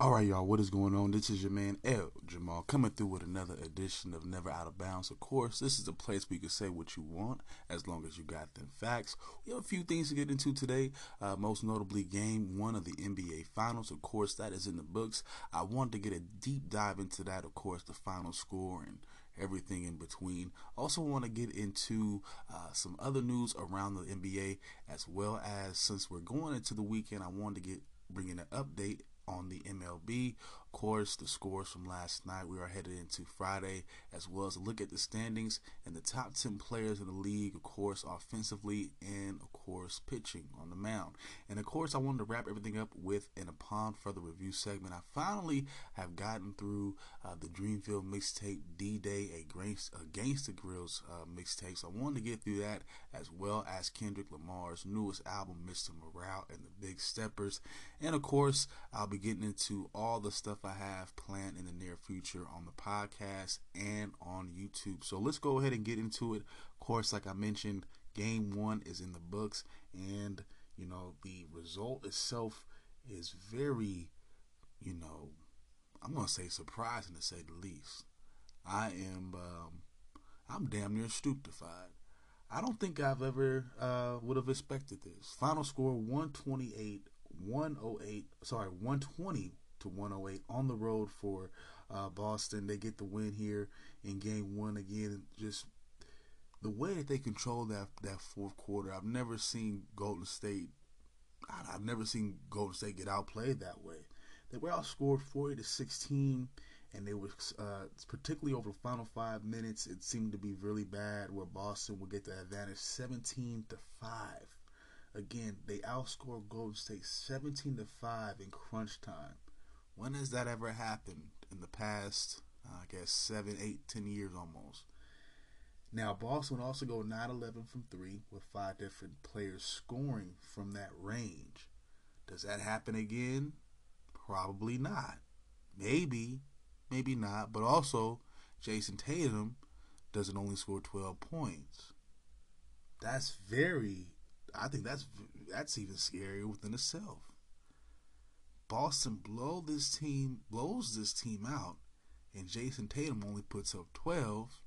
All right, y'all, what is going on? This is your man L Jamal coming through with another edition of Never Out of Bounds. Of course, this is a place where you can say what you want as long as you got them facts. We have a few things to get into today, uh, most notably game one of the NBA Finals. Of course, that is in the books. I wanted to get a deep dive into that, of course, the final score and everything in between. Also, want to get into uh, some other news around the NBA as well as since we're going into the weekend, I wanted to get bringing an update on the MLB. Course, the scores from last night. We are headed into Friday, as well as a look at the standings and the top 10 players in the league, of course, offensively and, of course, pitching on the mound. And, of course, I wanted to wrap everything up with an upon further review segment. I finally have gotten through uh, the Dreamville mixtape D Day against, against the Grillz uh, mixtape. So I wanted to get through that as well as Kendrick Lamar's newest album, Mr. Morale and the Big Steppers. And, of course, I'll be getting into all the stuff I have planned in the near future on the podcast and on YouTube. So let's go ahead and get into it. Of course, like I mentioned, game one is in the books, and you know, the result itself is very, you know, I'm gonna say surprising to say the least. I am, um, I'm damn near stupefied. I don't think I've ever uh, would have expected this. Final score 128 108, sorry, 120 to 108 on the road for uh, Boston. They get the win here in game one again. Just the way that they control that that fourth quarter, I've never seen Golden State. I've never seen Golden State get outplayed that way. They were outscored 40 to 16, and they were uh, particularly over the final five minutes. It seemed to be really bad, where Boston would get the advantage 17 to five. Again, they outscored Golden State 17 to 5 in crunch time. When has that ever happened in the past, uh, I guess, 7, 8, 10 years almost? Now, Boston also go 9 11 from 3 with five different players scoring from that range. Does that happen again? Probably not. Maybe, maybe not. But also, Jayson Tatum doesn't only score 12 points. That's very I think that's that's even scarier within itself. Boston blow this team blows this team out, and Jayson Tatum only puts up twelve,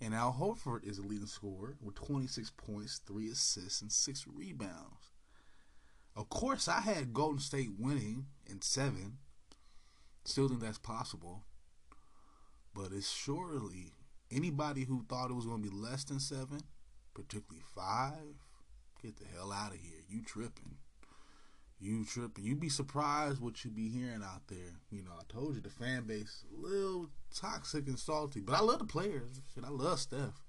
and Al Horford is the leading scorer with twenty six points, three assists, and six rebounds. Of course, I had Golden State winning in seven. Still think that's possible, but it's surely anybody who thought it was going to be less than seven, particularly five Get the hell out of here. You tripping. You tripping. You'd be surprised what you'd be hearing out there. You know, I told you the fan base a little toxic and salty. But I love the players. I love Steph.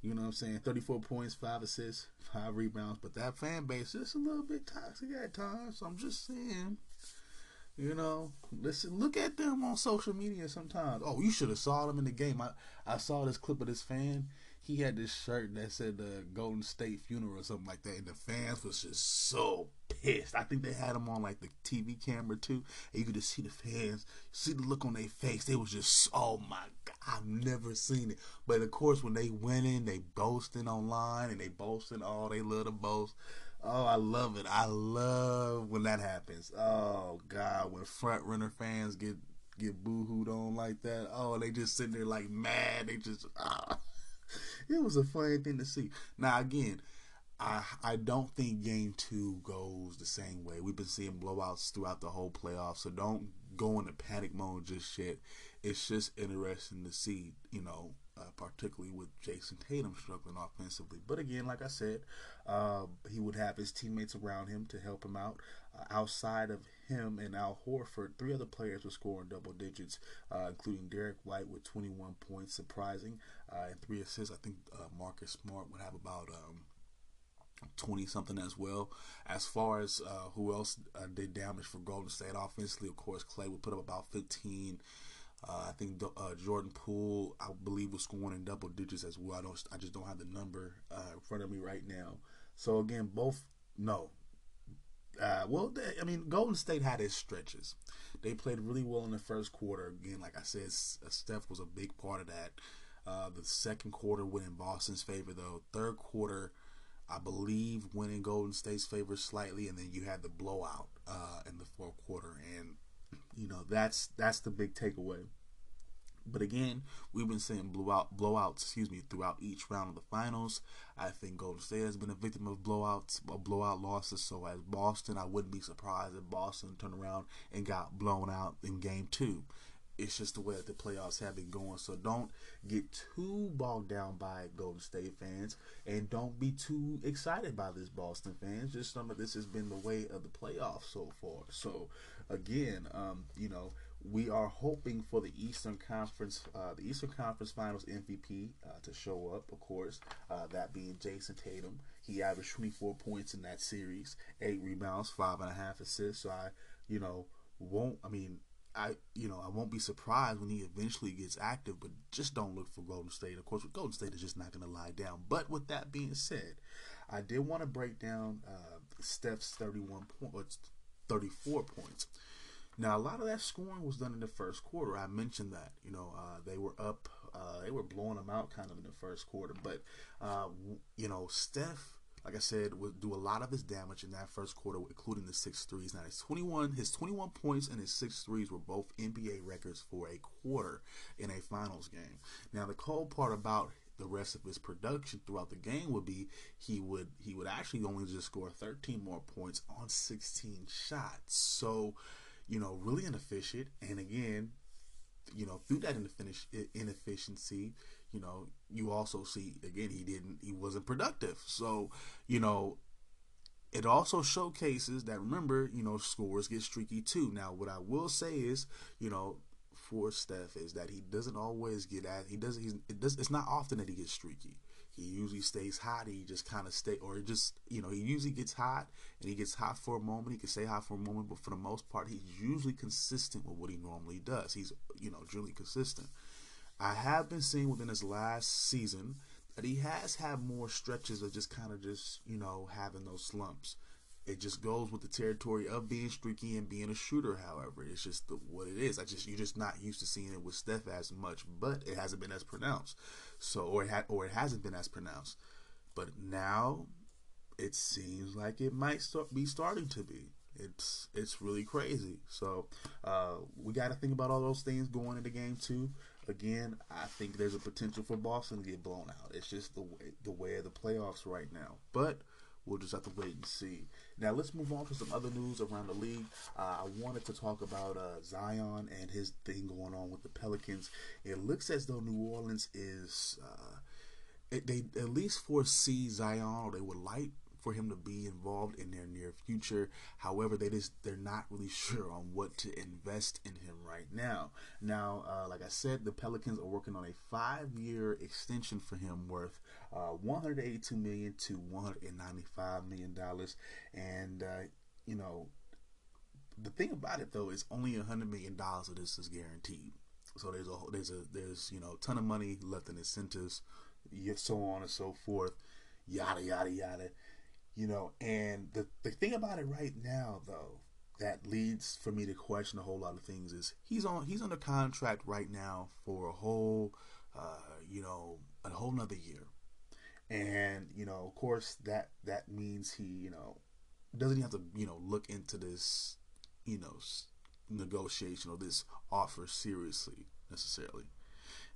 You know what I'm saying? 34 points, 5 assists, 5 rebounds. But that fan base is a little bit toxic at times. So I'm just saying. You know, listen, look at them on social media sometimes. Oh, you should have saw them in the game. I, I saw this clip of this fan he had this shirt that said the Golden State funeral or something like that, and the fans was just so pissed. I think they had him on like the TV camera too, and you could just see the fans, see the look on their face. They was just, oh my god, I've never seen it. But of course, when they went in, they boasting online and they boasting all they love to boast. Oh, I love it. I love when that happens. Oh God, when front runner fans get get boohooed on like that. Oh, they just sitting there like mad. They just ah it was a funny thing to see. Now again, I I don't think game two goes the same way. We've been seeing blowouts throughout the whole playoff, so don't go into panic mode just yet. It's just interesting to see, you know, uh, particularly with Jayson Tatum struggling offensively. But again, like I said, uh, he would have his teammates around him to help him out. Uh, outside of him and Al Horford, three other players were scoring double digits, uh, including Derrick White with 21 points, surprising, uh, and three assists. I think uh, Marcus Smart would have about. Um, 20 something as well. As far as uh, who else uh, did damage for Golden State offensively, of course, Klay would put up about 15. Uh, I think uh, Jordan Poole, I believe, was scoring in double digits as well. I don't, I just don't have the number uh, in front of me right now. So again, both no, uh, well, they, I mean, Golden State had its stretches. They played really well in the first quarter. Again, like I said, Steph was a big part of that. Uh, the second quarter went in Boston's favor, though. Third quarter, I believe, went in Golden State's favor slightly, and then you had the blowout uh, in the fourth quarter. And you know, that's that's the big takeaway. But again, we've been seeing blowout blowouts, excuse me, throughout each round of the finals. I think Golden State has been a victim of blowouts, blowout losses. So as Boston, I wouldn't be surprised if Boston turned around and got blown out in Game Two. It's just the way that the playoffs have been going. So don't get too bogged down by Golden State fans, and don't be too excited by this Boston fans. Just some of this has been the way of the playoffs so far. So again, um, you know we are hoping for the Eastern Conference, uh, the Eastern Conference Finals MVP uh, to show up. Of course, uh, that being Jayson Tatum. He averaged 24 points in that series, eight rebounds, five and a half assists. So I, you know, won't. I mean, I, you know, I won't be surprised when he eventually gets active. But just don't look for Golden State. Of course, Golden State is just not going to lie down. But with that being said, I did want to break down uh, Steph's 31 points, 34 points. Now, a lot of that scoring was done in the first quarter. I mentioned that. You know, uh, they were up, uh, they were blowing them out kind of in the first quarter. But, uh, you know, Steph, like I said, would do a lot of his damage in that first quarter, including the six threes. Now, his 21, his 21 points and his six threes were both NBA records for a quarter in a finals game. Now, the cold part about the rest of his production throughout the game would be he would he would actually only just score 13 more points on 16 shots. So you know, really inefficient. And again, you know, through that inefficiency, you know, you also see again he didn't he wasn't productive. So, you know, it also showcases that remember, you know, scores get streaky too. Now, what I will say is, you know, for Steph is that he doesn't always get at he doesn't he's it does it's not often that he gets streaky. He usually stays hot. He just kind of stay, or just you know, he usually gets hot and he gets hot for a moment. He can stay hot for a moment, but for the most part, he's usually consistent with what he normally does. He's you know, really consistent. I have been seeing within his last season that he has had more stretches of just kind of just you know having those slumps. It just goes with the territory of being streaky and being a shooter. However, it's just the, what it is. I just you're just not used to seeing it with Steph as much, but it hasn't been as pronounced. So, or it ha- or it hasn't been as pronounced. But now, it seems like it might start be starting to be. It's it's really crazy. So uh, we got to think about all those things going into game two. Again, I think there's a potential for Boston to get blown out. It's just the way the way of the playoffs right now. But we'll just have to wait and see. Now let's move on to some other news around the league. Uh, I wanted to talk about uh, Zion and his thing going on with the Pelicans. It looks as though New Orleans is. Uh, it, they at least foresee Zion, or they would like for him to be involved in their near future. However, they just they're not really sure on what to invest in him right now. Now, uh, like I said, the Pelicans are working on a five-year extension for him worth uh, 182 million to 195 million dollars, and uh, you know the thing about it though is only 100 million dollars of this is guaranteed. So there's a there's a there's you know a ton of money left in incentives, so on and so forth, yada yada yada you know and the, the thing about it right now though that leads for me to question a whole lot of things is he's on he's under contract right now for a whole uh, you know a whole nother year. And you know of course that that means he you know doesn't have to you know look into this you know negotiation or this offer seriously necessarily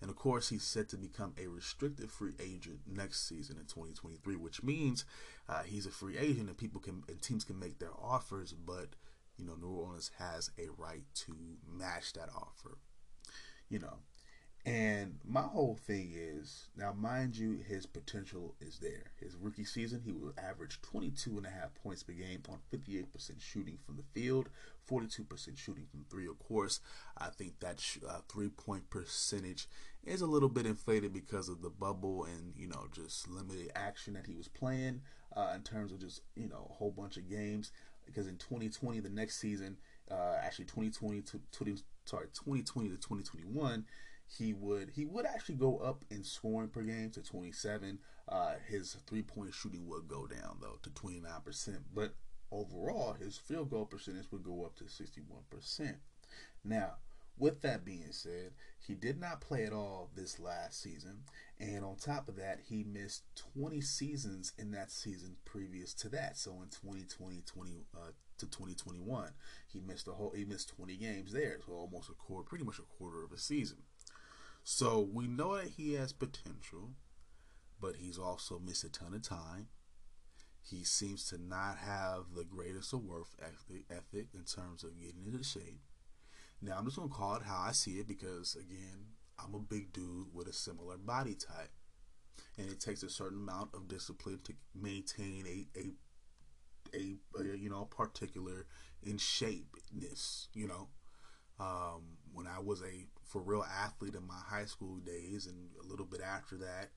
and of course, he's set to become a restricted free agent next season in 2023, which means uh, he's a free agent and people can and teams can make their offers, but you know New Orleans has a right to match that offer. You know, and my whole thing is now, mind you, his potential is there. His rookie season, he will average 22 and a half points per game on 58% shooting from the field, 42% shooting from three. Of course, I think that uh, three point percentage is a little bit inflated because of the bubble and you know just limited action that he was playing uh, in terms of just you know a whole bunch of games. Because in 2020, the next season, uh, actually 2020 to 20, sorry 2020 to 2021 he would he would actually go up in scoring per game to 27. Uh, his three point shooting would go down though to 29 percent, but overall his field goal percentage would go up to 61 percent. Now, with that being said, he did not play at all this last season, and on top of that, he missed 20 seasons in that season previous to that. So in 2020, 20 uh, to 2021, he missed a whole he missed 20 games there, so almost a quarter, pretty much a quarter of a season. So we know that he has potential, but he's also missed a ton of time. He seems to not have the greatest of work ethic in terms of getting into shape. Now I'm just gonna call it how I see it because again, I'm a big dude with a similar body type, and it takes a certain amount of discipline to maintain a a a, a you know particular in shapeness. You know, um, when I was a for real athlete in my high school days, and a little bit after that,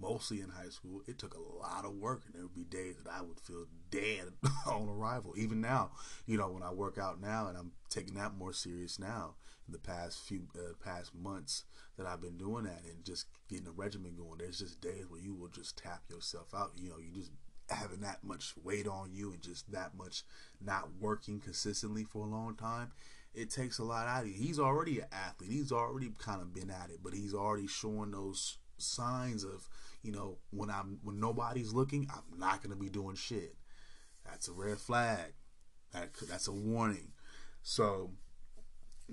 mostly in high school, it took a lot of work, and there would be days that I would feel dead on arrival. Even now, you know, when I work out now, and I'm taking that more serious now. In the past few uh, past months that I've been doing that, and just getting a regimen going, there's just days where you will just tap yourself out. You know, you just having that much weight on you and just that much not working consistently for a long time it takes a lot out of you. He's already an athlete. He's already kind of been at it, but he's already showing those signs of you know, when I'm when nobody's looking, I'm not gonna be doing shit. That's a red flag. That that's a warning. So,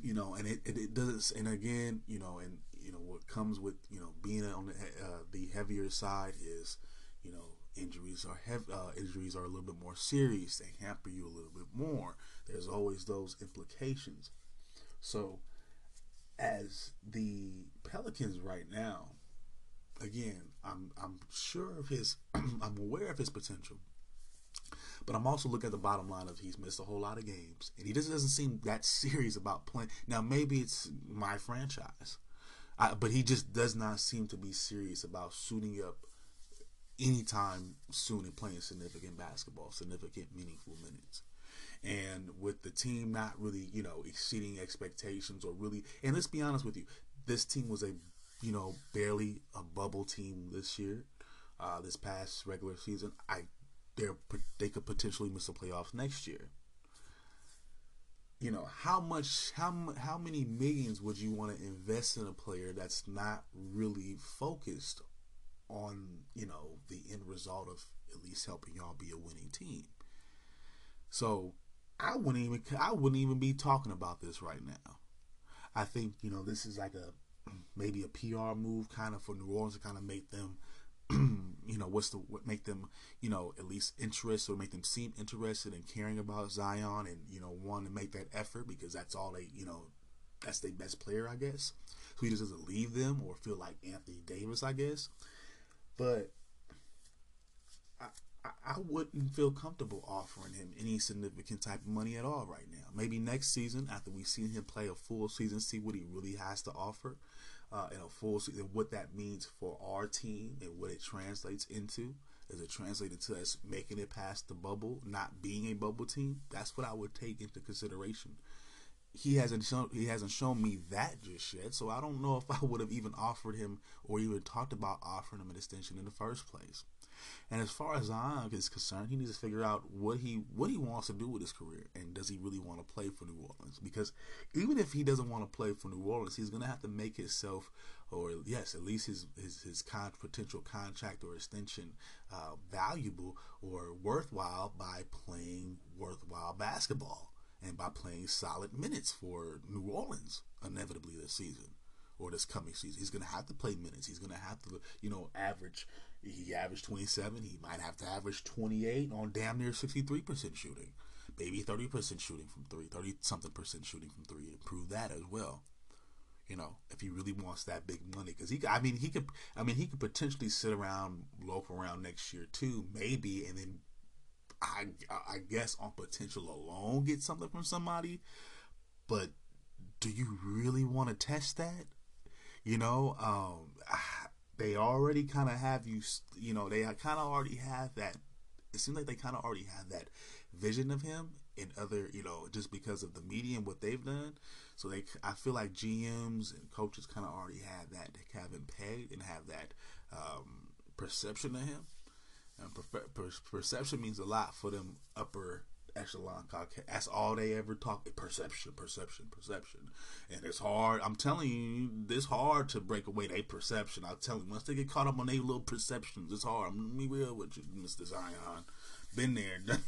you know, and it, it, it doesn't. And again, you know, and you know what comes with you know being on the uh, the heavier side is, you know, injuries are heavy. Uh, injuries are a little bit more serious. They hamper you a little bit more. There's always those implications. So, as the Pelicans right now, again, I'm I'm sure of his I'm aware of his potential. But I'm also looking at the bottom line of he's missed a whole lot of games, and he just doesn't seem that serious about playing. Now maybe it's my franchise, I, but he just does not seem to be serious about suiting up anytime soon and playing significant basketball, significant meaningful minutes. And with the team not really, you know, exceeding expectations or really, and let's be honest with you, this team was a you know, barely a bubble team this year, uh, this past regular season, I they they could potentially miss the playoffs next year. You know how much how how many millions would you want to invest in a player that's not really focused on you know the end result of at least helping y'all be a winning team. So I wouldn't even I wouldn't even be talking about this right now. I think you know this is like a maybe a PR move kind of for New Orleans to kind of make them you know what's the what make them you know at least interested or make them seem interested in caring about Zion and you know want to make that effort because that's all they you know that's their best player I guess so he just doesn't leave them or feel like Anthony Davis I guess but I, I wouldn't feel comfortable offering him any significant type of money at all right now. Maybe next season, after we've seen him play a full season, see what he really has to offer uh, in a full season, what that means for our team and what it translates into. Is it translated to us making it past the bubble, not being a bubble team? That's what I would take into consideration. He hasn't shown he hasn't shown me that just yet, so I don't know if I would have even offered him or even talked about offering him an extension in the first place. And as far as Zion is concerned, he needs to figure out what he what he wants to do with his career, and does he really want to play for New Orleans? Because even if he doesn't want to play for New Orleans, he's going to have to make himself, or yes, at least his his his con- potential contract or extension uh, valuable or worthwhile by playing worthwhile basketball and by playing solid minutes for New Orleans inevitably this season or this coming season. He's going to have to play minutes. He's going to have to, you know, average he averaged 27. He might have to average 28 on damn near 63% shooting. Maybe 30% shooting from three, 30 something percent shooting from three. Improve that as well. You know, if he really wants that big money, because he, I mean, he could, I mean, he could potentially sit around, loaf around next year too, maybe, and then, I, I guess on potential alone get something from somebody. But do you really want to test that? You know, um, they already kind of have you, you know, they kind of already have that. It seems like they kind of already have that vision of him in other, you know, just because of the media and what they've done. So they, I feel like GMs and coaches kind of already have that. They have him pegged and have that um, perception of him. And per- per- perception means a lot for them upper echelon Caucasian. That's all they ever talk. Perception, perception, perception. And it's hard. I'm telling you, it's hard to break away their perception. I'll tell you, once they get caught up on their little perceptions, it's hard. I'm gonna be real with you, Mr. Zion. Been there, done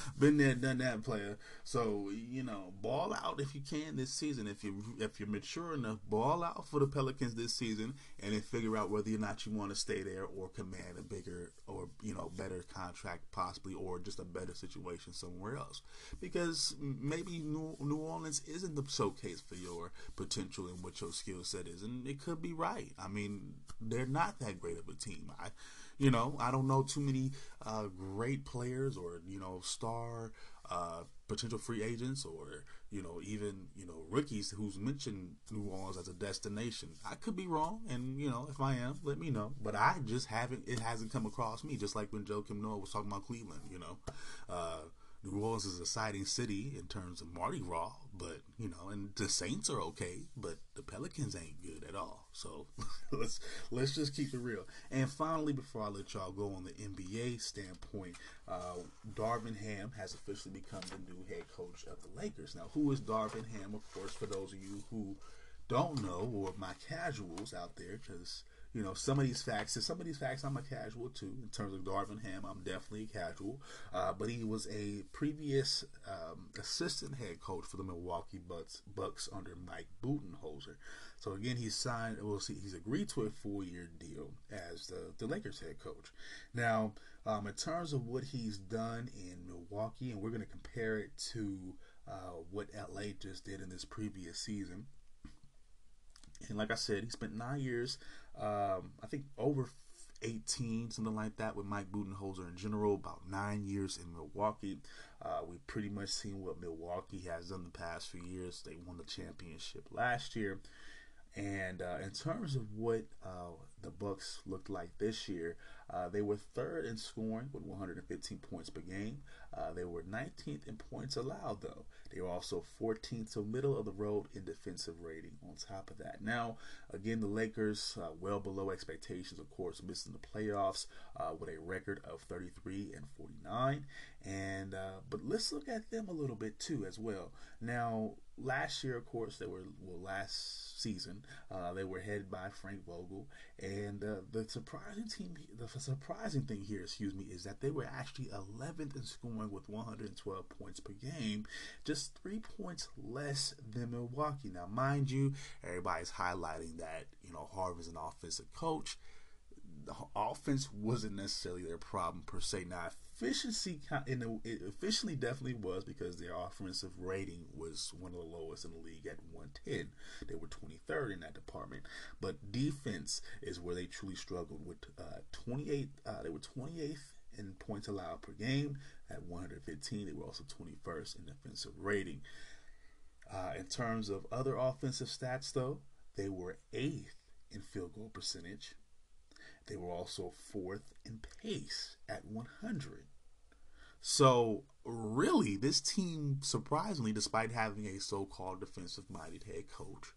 been there, done that, player. So you know, ball out if you can this season. If you if you're mature enough, ball out for the Pelicans this season, and then figure out whether or not you want to stay there or command a bigger or you know better contract, possibly, or just a better situation somewhere else. Because maybe New, New Orleans isn't the showcase for your potential and what your skill set is, and it could be right. I mean, they're not that great of a team. I you know, I don't know too many uh, great players or you know star uh, potential free agents or you know even you know rookies who's mentioned New Orleans as a destination. I could be wrong, and you know if I am, let me know. But I just haven't. It hasn't come across me. Just like when Joakim Noah was talking about Cleveland. You know. Uh, New Orleans is a exciting city in terms of Mardi Gras, but you know, and the Saints are okay, but the Pelicans ain't good at all. So let's let's just keep it real. And finally, before I let y'all go on the NBA standpoint, uh, Darvin Ham has officially become the new head coach of the Lakers. Now, who is Darvin Ham? Of course, for those of you who don't know, or my casuals out there, because you know, some of these facts, some of these facts, I'm a casual too. In terms of Darvin Ham, I'm definitely casual. Uh, but he was a previous um, assistant head coach for the Milwaukee Bucks, Bucks under Mike Budenholzer. So again, he's signed. We'll see. He's agreed to a four-year deal as the, the Lakers head coach. Now, um, in terms of what he's done in Milwaukee, and we're going to compare it to uh, what LA just did in this previous season. And like I said, he spent nine years um, I think over 18, something like that, with Mike Budenholzer in general. About nine years in Milwaukee. Uh, we've pretty much seen what Milwaukee has done the past few years. They won the championship last year. And uh, in terms of what uh, the Bucks looked like this year, uh, they were third in scoring with 115 points per game. Uh, they were 19th in points allowed, though. They were also 14th, so middle of the road in defensive rating. On top of that, now again the Lakers uh, well below expectations, of course, missing the playoffs uh, with a record of 33 and 49. And but let's look at them a little bit too as well. Now last year, of course, they were well last season uh, they were headed by Frank Vogel, and uh, the surprising team, the surprising thing here, excuse me, is that they were actually 11th in scoring with 112 points per game, just three points less than Milwaukee. Now, mind you, everybody's highlighting that you know Harvey's an offensive coach. The offense wasn't necessarily their problem per se. Now, efficiency in the, it officially definitely was because their offensive rating was one of the lowest in the league at 110. They were 23rd in that department, but defense is where they truly struggled with uh, 28. Uh, they were 28th in points allowed per game at 115. They were also 21st in defensive rating. Uh, in terms of other offensive stats, though, they were eighth in field goal percentage. They were also fourth in pace at 100. So, really, this team, surprisingly, despite having a so called defensive minded head coach,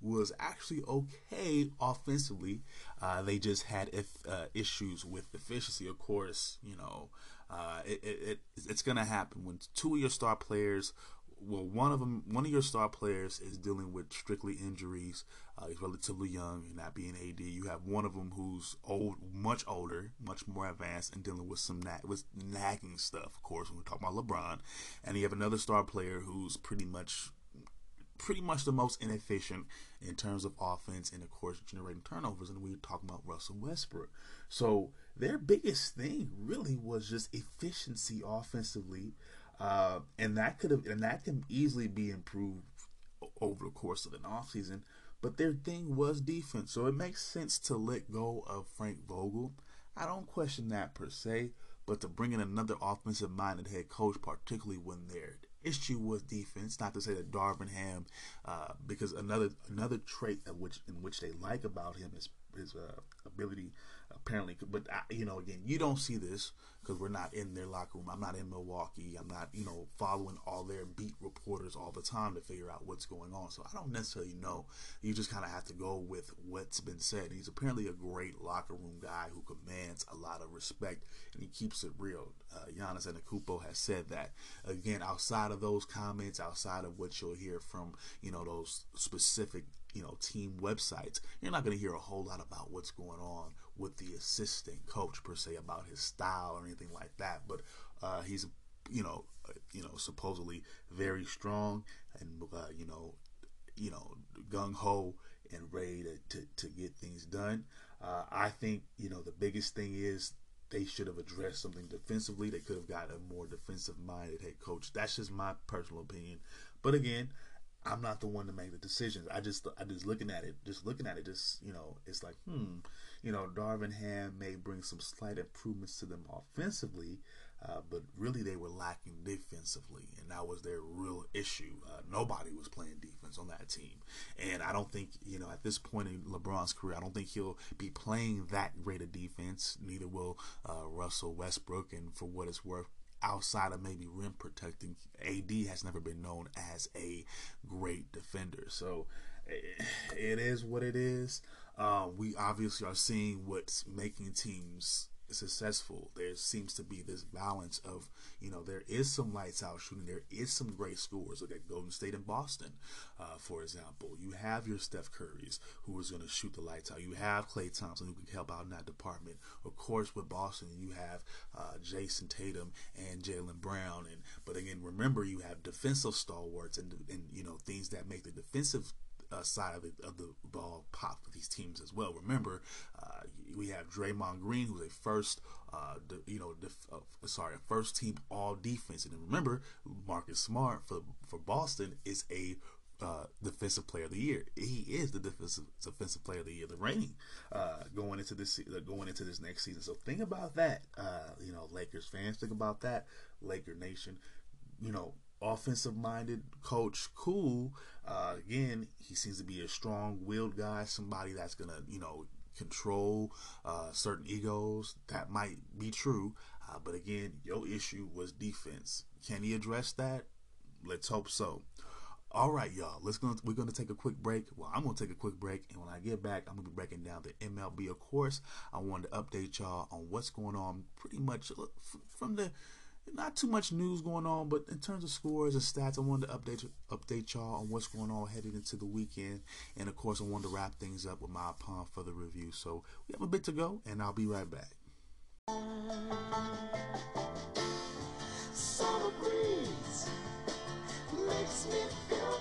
was actually okay offensively. Uh, they just had if, uh, issues with efficiency. Of course, you know, uh, it, it, it, it's going to happen when two of your star players well, one of them, one of your star players is dealing with strictly injuries. Uh, he's relatively young and not being AD. You have one of them who's old, much older, much more advanced, and dealing with some na- with nagging stuff. Of course, when we talk about LeBron, and you have another star player who's pretty much, pretty much the most inefficient in terms of offense and of course generating turnovers. And we're talking about Russell Westbrook. So their biggest thing really was just efficiency offensively. Uh, and that could have and that can easily be improved over the course of an offseason. But their thing was defense, so it makes sense to let go of Frank Vogel. I don't question that per se, but to bring in another offensive minded head coach, particularly when their issue was defense, not to say that Darvin Ham, uh, because another another trait of which in which they like about him is his uh, ability apparently. But I, you know, again, you don't see this because we're not in their locker room. I'm not in Milwaukee. I'm not, you know, following all their beat reporters all the time to figure out what's going on. So I don't necessarily know. You just kind of have to go with what's been said. He's apparently a great locker room guy who commands a lot of respect and he keeps it real. Uh, Giannis Antetokounmpo has said that. Again, outside of those comments, outside of what you'll hear from, you know, those specific you know team websites you're not going to hear a whole lot about what's going on with the assistant coach per se about his style or anything like that but uh, he's you know you know supposedly very strong and uh, you know you know gung ho and ready to, to, to get things done uh, I think you know the biggest thing is they should have addressed something defensively. They could have got a more defensive minded head coach. That's just my personal opinion. But again, I'm not the one to make the decisions. I just I just looking at it, just looking at it, just you know, it's like hmm, you know, Darvin Ham may bring some slight improvements to them offensively, uh, but really they were lacking defensively, and that was their real issue. Uh, nobody was playing defense on that team, and I don't think you know at this point in LeBron's career, I don't think he'll be playing that great a defense. Neither will uh, Russell Westbrook, and for what it's worth, outside of maybe rim protecting, AD has never been known as a great defender. So it is what it is. Uh, we obviously are seeing what's making teams successful. There seems to be this balance of, you know, there is some lights out shooting. There is some great scores. Look at Golden State and Boston, uh, for example. You have your Steph Currys who is going to shoot the lights out. You have Klay Thompson who can help out in that department. Of course, with Boston, you have uh, Jayson Tatum and Jaylen Brown. And but again, remember you have defensive stalwarts and and you know things that make the defensive uh, side of the, of the ball pop for these teams as well. Remember, uh, we have Draymond Green, who's a first, uh, you know, def- uh, sorry, a first team All Defense, and remember, Marcus Smart for for Boston is a uh, defensive player of the year. He is the defensive defensive player of the year, the reigning uh, going into this uh, going into this next season. So think about that, uh, you know, Lakers fans. Think about that, Laker Nation. You know, offensive minded coach, cool. Uh, again, he seems to be a strong willed guy, somebody that's gonna, you know, control uh, certain egos. That might be true, uh, but again, your issue was defense. Can he address that? Let's hope so. All right, y'all. Let's go. We're gonna take a quick break. Well, I'm gonna take a quick break, and when I get back, I'm gonna be breaking down the MLB. Of course, I wanted to update y'all on what's going on, pretty much uh, from the not too much news going on, but in terms of scores and stats, I wanted to update update y'all on what's going on heading into the weekend. And of course, I wanted to wrap things up with my palm for the review. So we have a bit to go, and I'll be right back. Summer breeze makes me feel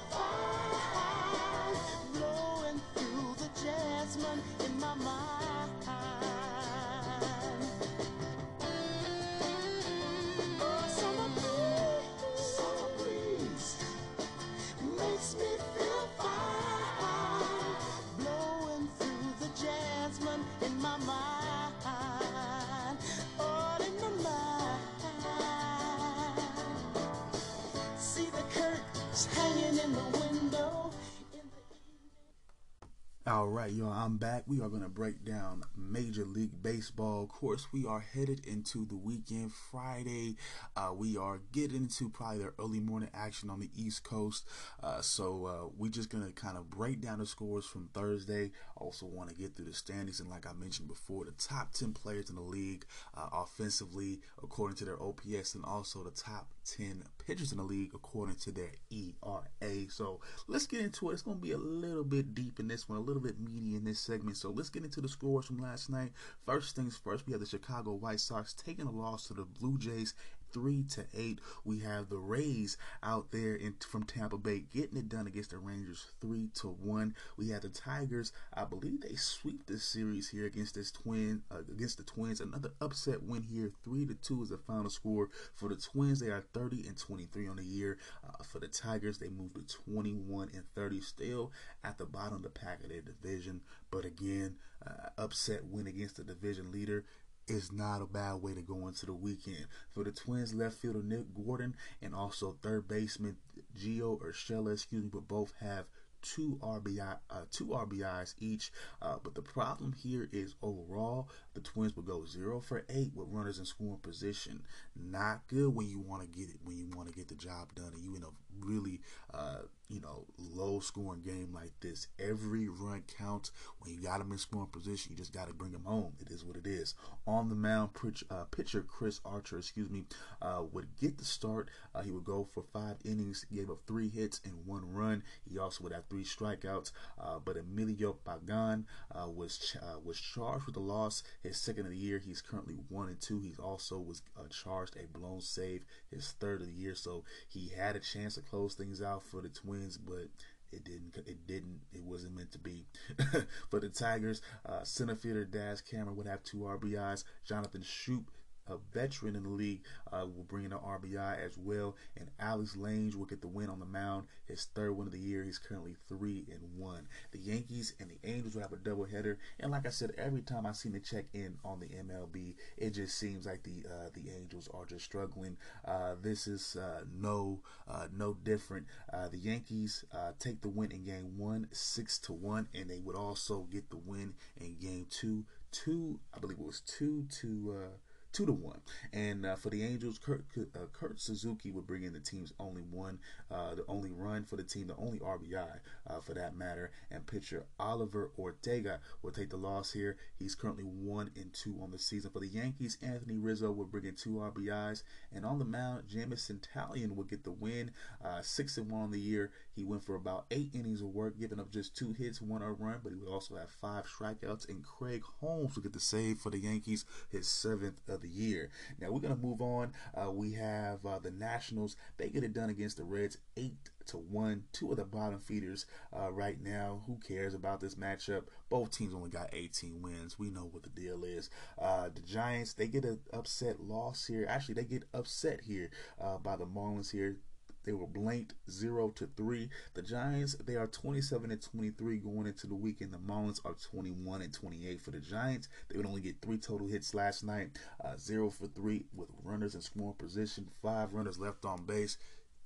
All right, y'all, I'm back. We are going to break down Major League Baseball. Of course, we are headed into the weekend. Friday, uh, we are getting into probably the early morning action on the East Coast. Uh, so uh, we're just going to kind of break down the scores from Thursday. Also, want to get through the standings. And like I mentioned before, the top 10 players in the league uh, offensively, according to their OPS, and also the top 10 pitchers in the league according to their ERA. So let's get into it. It's going to be a little bit deep in this one, a little bit in this segment. So let's get into the scores from last night. First things first, we have the Chicago White Sox taking a loss to the Blue Jays three to eight. We have the Rays out there in, from Tampa Bay getting it done against the Rangers three to one. We have the Tigers. I believe they sweep this series here against this twin uh, against the Twins. Another upset win here. Three to two is the final score for the Twins. They are 30 and 23 on the year. Uh, for the Tigers, they moved to 21 and 30, still at the bottom of the pack of their division. But again, uh, upset win against the division leader is not a bad way to go into the weekend. For the Twins left fielder Nick Gordon and also third baseman Gio Urshela, excuse me, but both have two RBI, uh, two RBIs each. Uh, but the problem here is overall, the Twins would go zero for eight with runners in scoring position. Not good when you want to get it, when you want to get the job done, and you in a really, uh, you know, low scoring game like this. Every run counts. When you got them in scoring position, you just got to bring them home. It is what it is. On the mound, uh, pitcher Chris Archer, excuse me, uh, would get the start. Uh, he would go for five innings, gave up three hits and one run. He also would have three strikeouts. Uh, but Emilio Pagan uh, was ch- was charged with the loss. His second of the year. He's currently one and two. He also was charged a blown save, his third of the year. So he had a chance to close things out for the Twins, but it didn't. It didn't. It wasn't meant to be. for the Tigers, uh, center fielder Daz Cameron would have two RBIs. Jonathan Schoop a veteran in the league, uh, will bring in an RBI as well. And Alex Lange will get the win on the mound, his third win of the year. He's currently three and one. The Yankees and the Angels will have a doubleheader. And like I said, every time I seem to check in on the MLB, it just seems like the uh, the Angels are just struggling. Uh, this is uh, no uh, no different. Uh, the Yankees take the win in Game One, six to one, and they would also get the win in Game Two, two. I believe it was two to two to one. And uh, for the Angels, Kurt, uh, Kurt, Suzuki would bring in the team's only one, uh, the only run for the team, the only RBI uh, for that matter. And pitcher Oliver Ortega will take the loss here. He's currently one and two on the season for the Yankees. Anthony Rizzo will bring in two RBIs, and on the mound, Jameson Taillon will get the win, uh, six and one on the year. He went for about eight innings of work, giving up just two hits, one earned run, but he would also have five strikeouts. And Craig Holmes will get the save for the Yankees, his seventh of the year. Now we're gonna move on. Uh, we have uh, the Nationals. They get it done against the Reds, eight to one. Two of the bottom feeders uh, right now. Who cares about this matchup? Both teams only got 18 wins. We know what the deal is. Uh, the Giants they get an upset loss here. Actually, they get upset here uh, by the Marlins here. They were blanked zero to three. The Giants, they are 27 and 23 going into the weekend. The Marlins are 21 and 28 for the Giants. They would only get three total hits last night, uh, zero for three with runners in scoring position, five runners left on base.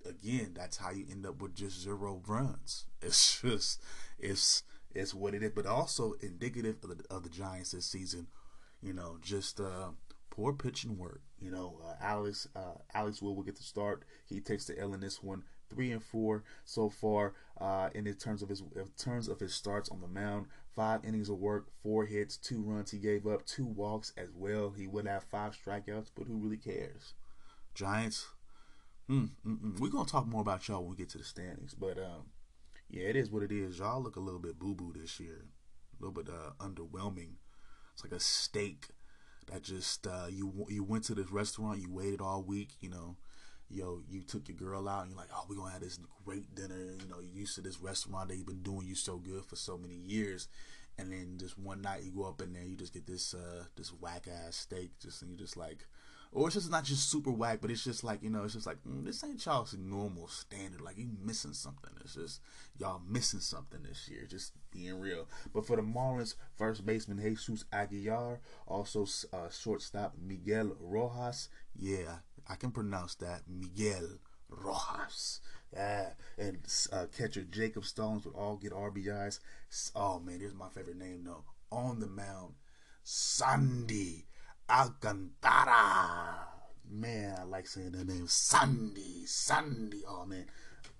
Again, that's how you end up with just zero runs. It's just, it's it's what it is, but also indicative of the, of the Giants this season. You know, just uh, poor pitching work. You know, uh, Alex uh, Alex Wood will get the start. He takes the L in this one. Three and four so far uh, in terms of his in terms of his starts on the mound. Five innings of work, four hits, two runs he gave up, two walks as well. He would have five strikeouts, but who really cares? Giants. Mm. We're gonna talk more about y'all when we get to the standings, but um, yeah, it is what it is. Y'all look a little bit boo boo this year, a little bit uh, underwhelming. It's like a steak that just uh, you you went to this restaurant, you waited all week, you know, yo, you took your girl out, and you're like, oh, we're gonna have this great dinner, you know, you used to this restaurant that you've been doing you so good for so many years, and then just one night you go up in there, you just get this uh this whack ass steak, just and you just like, or it's just not just super whack, but it's just like you know, it's just like mm, this ain't y'all's normal standard. Like you missing something. It's just y'all missing something this year. Just being real. But for the Marlins, first baseman Jesus Aguilar, also uh, shortstop Miguel Rojas. Yeah, I can pronounce that Miguel Rojas. Yeah, and uh, catcher Jacob Stallings would all get RBIs. Oh man, here's my favorite name though. On the mound, Sandy Alcantara. Man, I like saying that name. Sandy, Sandy. Oh man.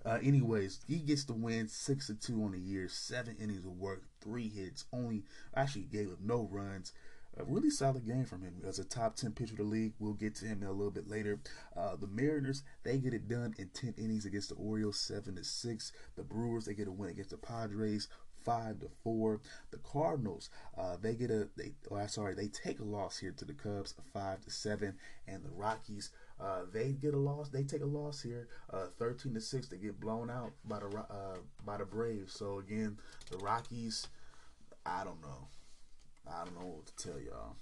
Uh, anyways, he gets the win, six to two on the year, seven innings of work, three hits, only actually gave up no runs. A really solid game from him as a top 10 pitcher of the league. We'll get to him a little bit later. Uh, the Mariners, they get it done in 10 innings against the Orioles, 7 to 6. The Brewers, they get a win against the Padres, five to four. The Cardinals, uh, they get a they oh, sorry, they take a loss here to the Cubs, five to seven, and the Rockies. Uh, they get a loss. They take a loss here, uh, thirteen to six. They get blown out by the uh, by the Braves. So again, the Rockies. I don't know. I don't know what to tell y'all.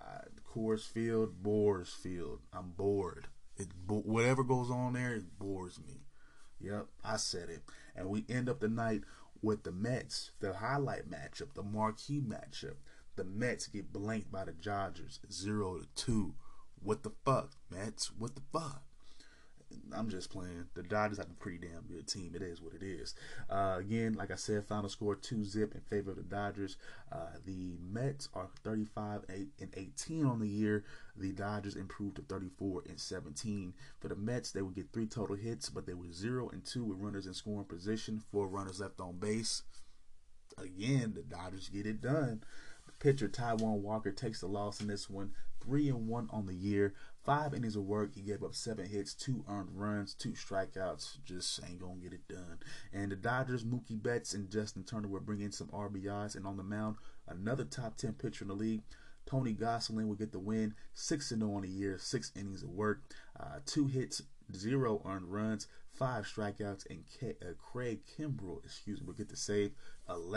Uh, Coors Field, Boars Field. I'm bored. It whatever goes on there, it bores me. Yep, I said it. And we end up the night with the Mets, the highlight matchup, the marquee matchup. The Mets get blanked by the Dodgers, zero to two. What the fuck, Mets? What the fuck? I'm just playing. The Dodgers have a pretty damn good team. It is what it is. Uh, again, like I said, final score two zip in favor of the Dodgers. Uh, the Mets are 35 8 and 18 on the year. The Dodgers improved to 34 and 17. For the Mets, they would get three total hits, but they were zero and two with runners in scoring position, four runners left on base. Again, the Dodgers get it done. Pitcher Taijuan Walker takes the loss in this one, three and one on the year. Five innings of work. He gave up seven hits, two earned runs, two strikeouts. Just ain't gonna get it done. And the Dodgers, Mookie Betts and Justin Turner will bring in some RBIs. And on the mound, another top ten pitcher in the league. Tony Gonsolin will get the win, six and oh on the year, six innings of work, uh, two hits, zero earned runs, five strikeouts, and K- uh, Craig Kimbrel, excuse me, will get the save,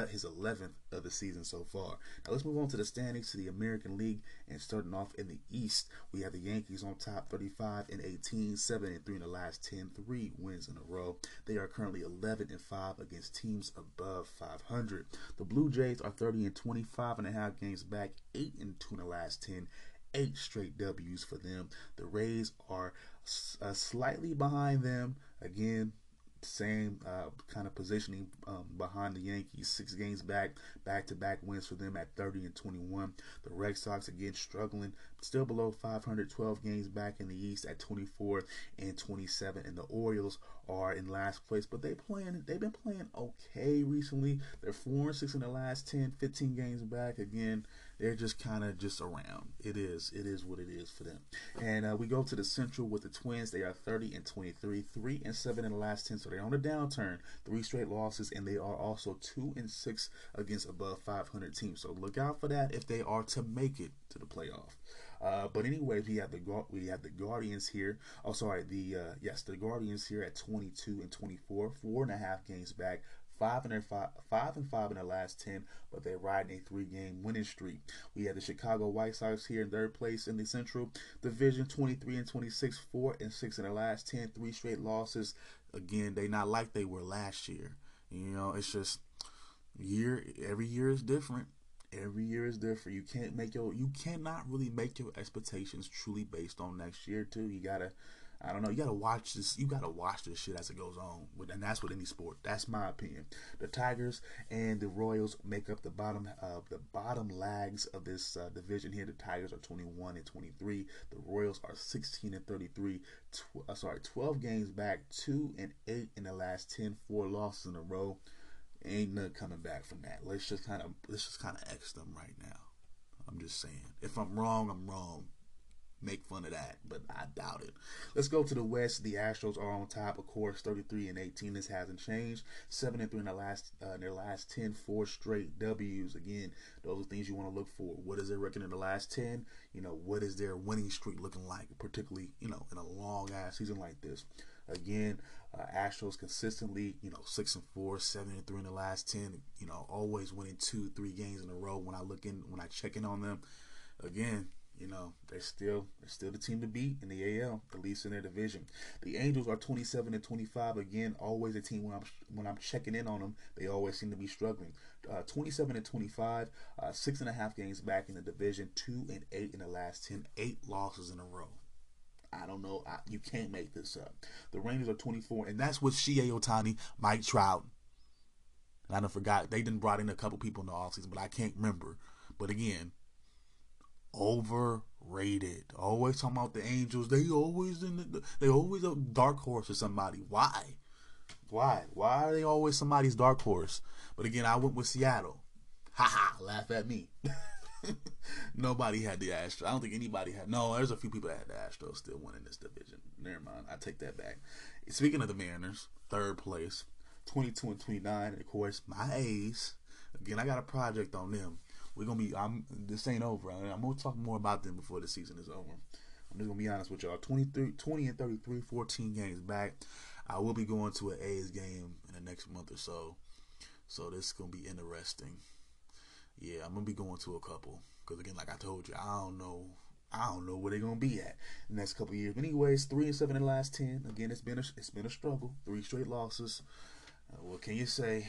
his 11th of the season so far. Now let's move on to the standings to the American League, and starting off in the East, we have the Yankees on top, 35 and 18, 7 and 3 in the last 10, three wins in a row. They are currently 11 and 5 against teams above 500. The Blue Jays are 30 and 25 and a half games back, 8 and 2 in the last 10 eight straight W's for them. The Rays are uh, slightly behind them. Again, same uh, kind of positioning um, behind the Yankees. Six games back, back to back wins for them at 30 and 21. The Red Sox again struggling, still below 500, 12 games back in the East at 24 and 27. And the Orioles are in last place, but they playing they've been playing okay recently. They're four and six in the last 10, 15 games back. Again, they're just kind of just around. It is it is what it is for them. And uh, we go to the Central with the Twins. They are 30 and 23, three and seven in the last 10, so they're on a downturn. Three straight losses, and they are also two and six against above 500 teams. So look out for that if they are to make it to the playoff. Uh, but anyways, we have the we have the Guardians here. Oh, sorry, the uh, yes, the Guardians here at 22 and 24, four and a half games back. Five and five, five and five in the last ten, but they're riding a three-game winning streak. We have the Chicago White Sox here in third place in the Central Division, 23 and 26, four and six in the last 10, three straight losses. Again, they not like they were last year. You know, it's just year every year is different. Every year is different. You can't make your you cannot really make your expectations truly based on next year too. You gotta I don't know. You gotta watch this. You gotta watch this shit as it goes on, and that's with any sport. That's my opinion. The Tigers and the Royals make up the bottom uh, the bottom lags of this uh, division here. The Tigers are 21 and 23. The Royals are 16 and 33. Tw- uh, sorry, 12 games back, two and eight in the last 10, four losses in a row. Ain't nothing coming back from that. Let's just kind of let's just kind of X them right now. I'm just saying. If I'm wrong, I'm wrong. Make fun of that, but I doubt it. Let's go to the West. The Astros are on top, of course, 33 and 18. This hasn't changed. Seven and three in the last uh, in their last 10, four straight W's. Again, those are things you want to look for. What is their record in the last 10? You know, what is their winning streak looking like, particularly you know in a long ass season like this. Again, uh, Astros consistently, you know, six and four, seven and three in the last ten. You know, always winning two, three games in a row. When I look in, when I check in on them, again, you know, they're still they're still the team to beat in the AL, at least in their division. The Angels are 27 and 25. Again, always a team when I'm when I'm checking in on them, they always seem to be struggling. Uh, 27 and 25, uh, six and a half games back in the division, two and eight in the last 10, eight losses in a row. I don't know. I, you can't make this up. The Rangers are 24, and that's with Shohei Ohtani, Mike Trout. And I don't forgot they didn't brought in a couple people in the offseason, but I can't remember. But again, overrated. Always talking about the Angels. They always in the, they always a dark horse or somebody. Why? Why? Why are they always somebody's dark horse? But again, I went with Seattle. Ha ha! Laugh at me. Nobody had the Astros. I don't think anybody had. No, there's a few people that had the Astros still winning this division. Never mind. I take that back. Speaking of the Mariners, third place, 22 and 29. And of course, my A's. Again, I got a project on them. We're gonna be. I'm. This ain't over. I'm gonna talk more about them before the season is over. I'm just gonna be honest with y'all. 23, 20 and 33, 14 games back. I will be going to an A's game in the next month or so. So this is gonna be interesting yeah, I'm gonna be going to a couple because again, like I told you, I don't know, I don't know where they're gonna be at the next couple years. But anyways, three and seven in the last ten. Again, it's been a it's been a struggle. Three straight losses. Uh, what can you say?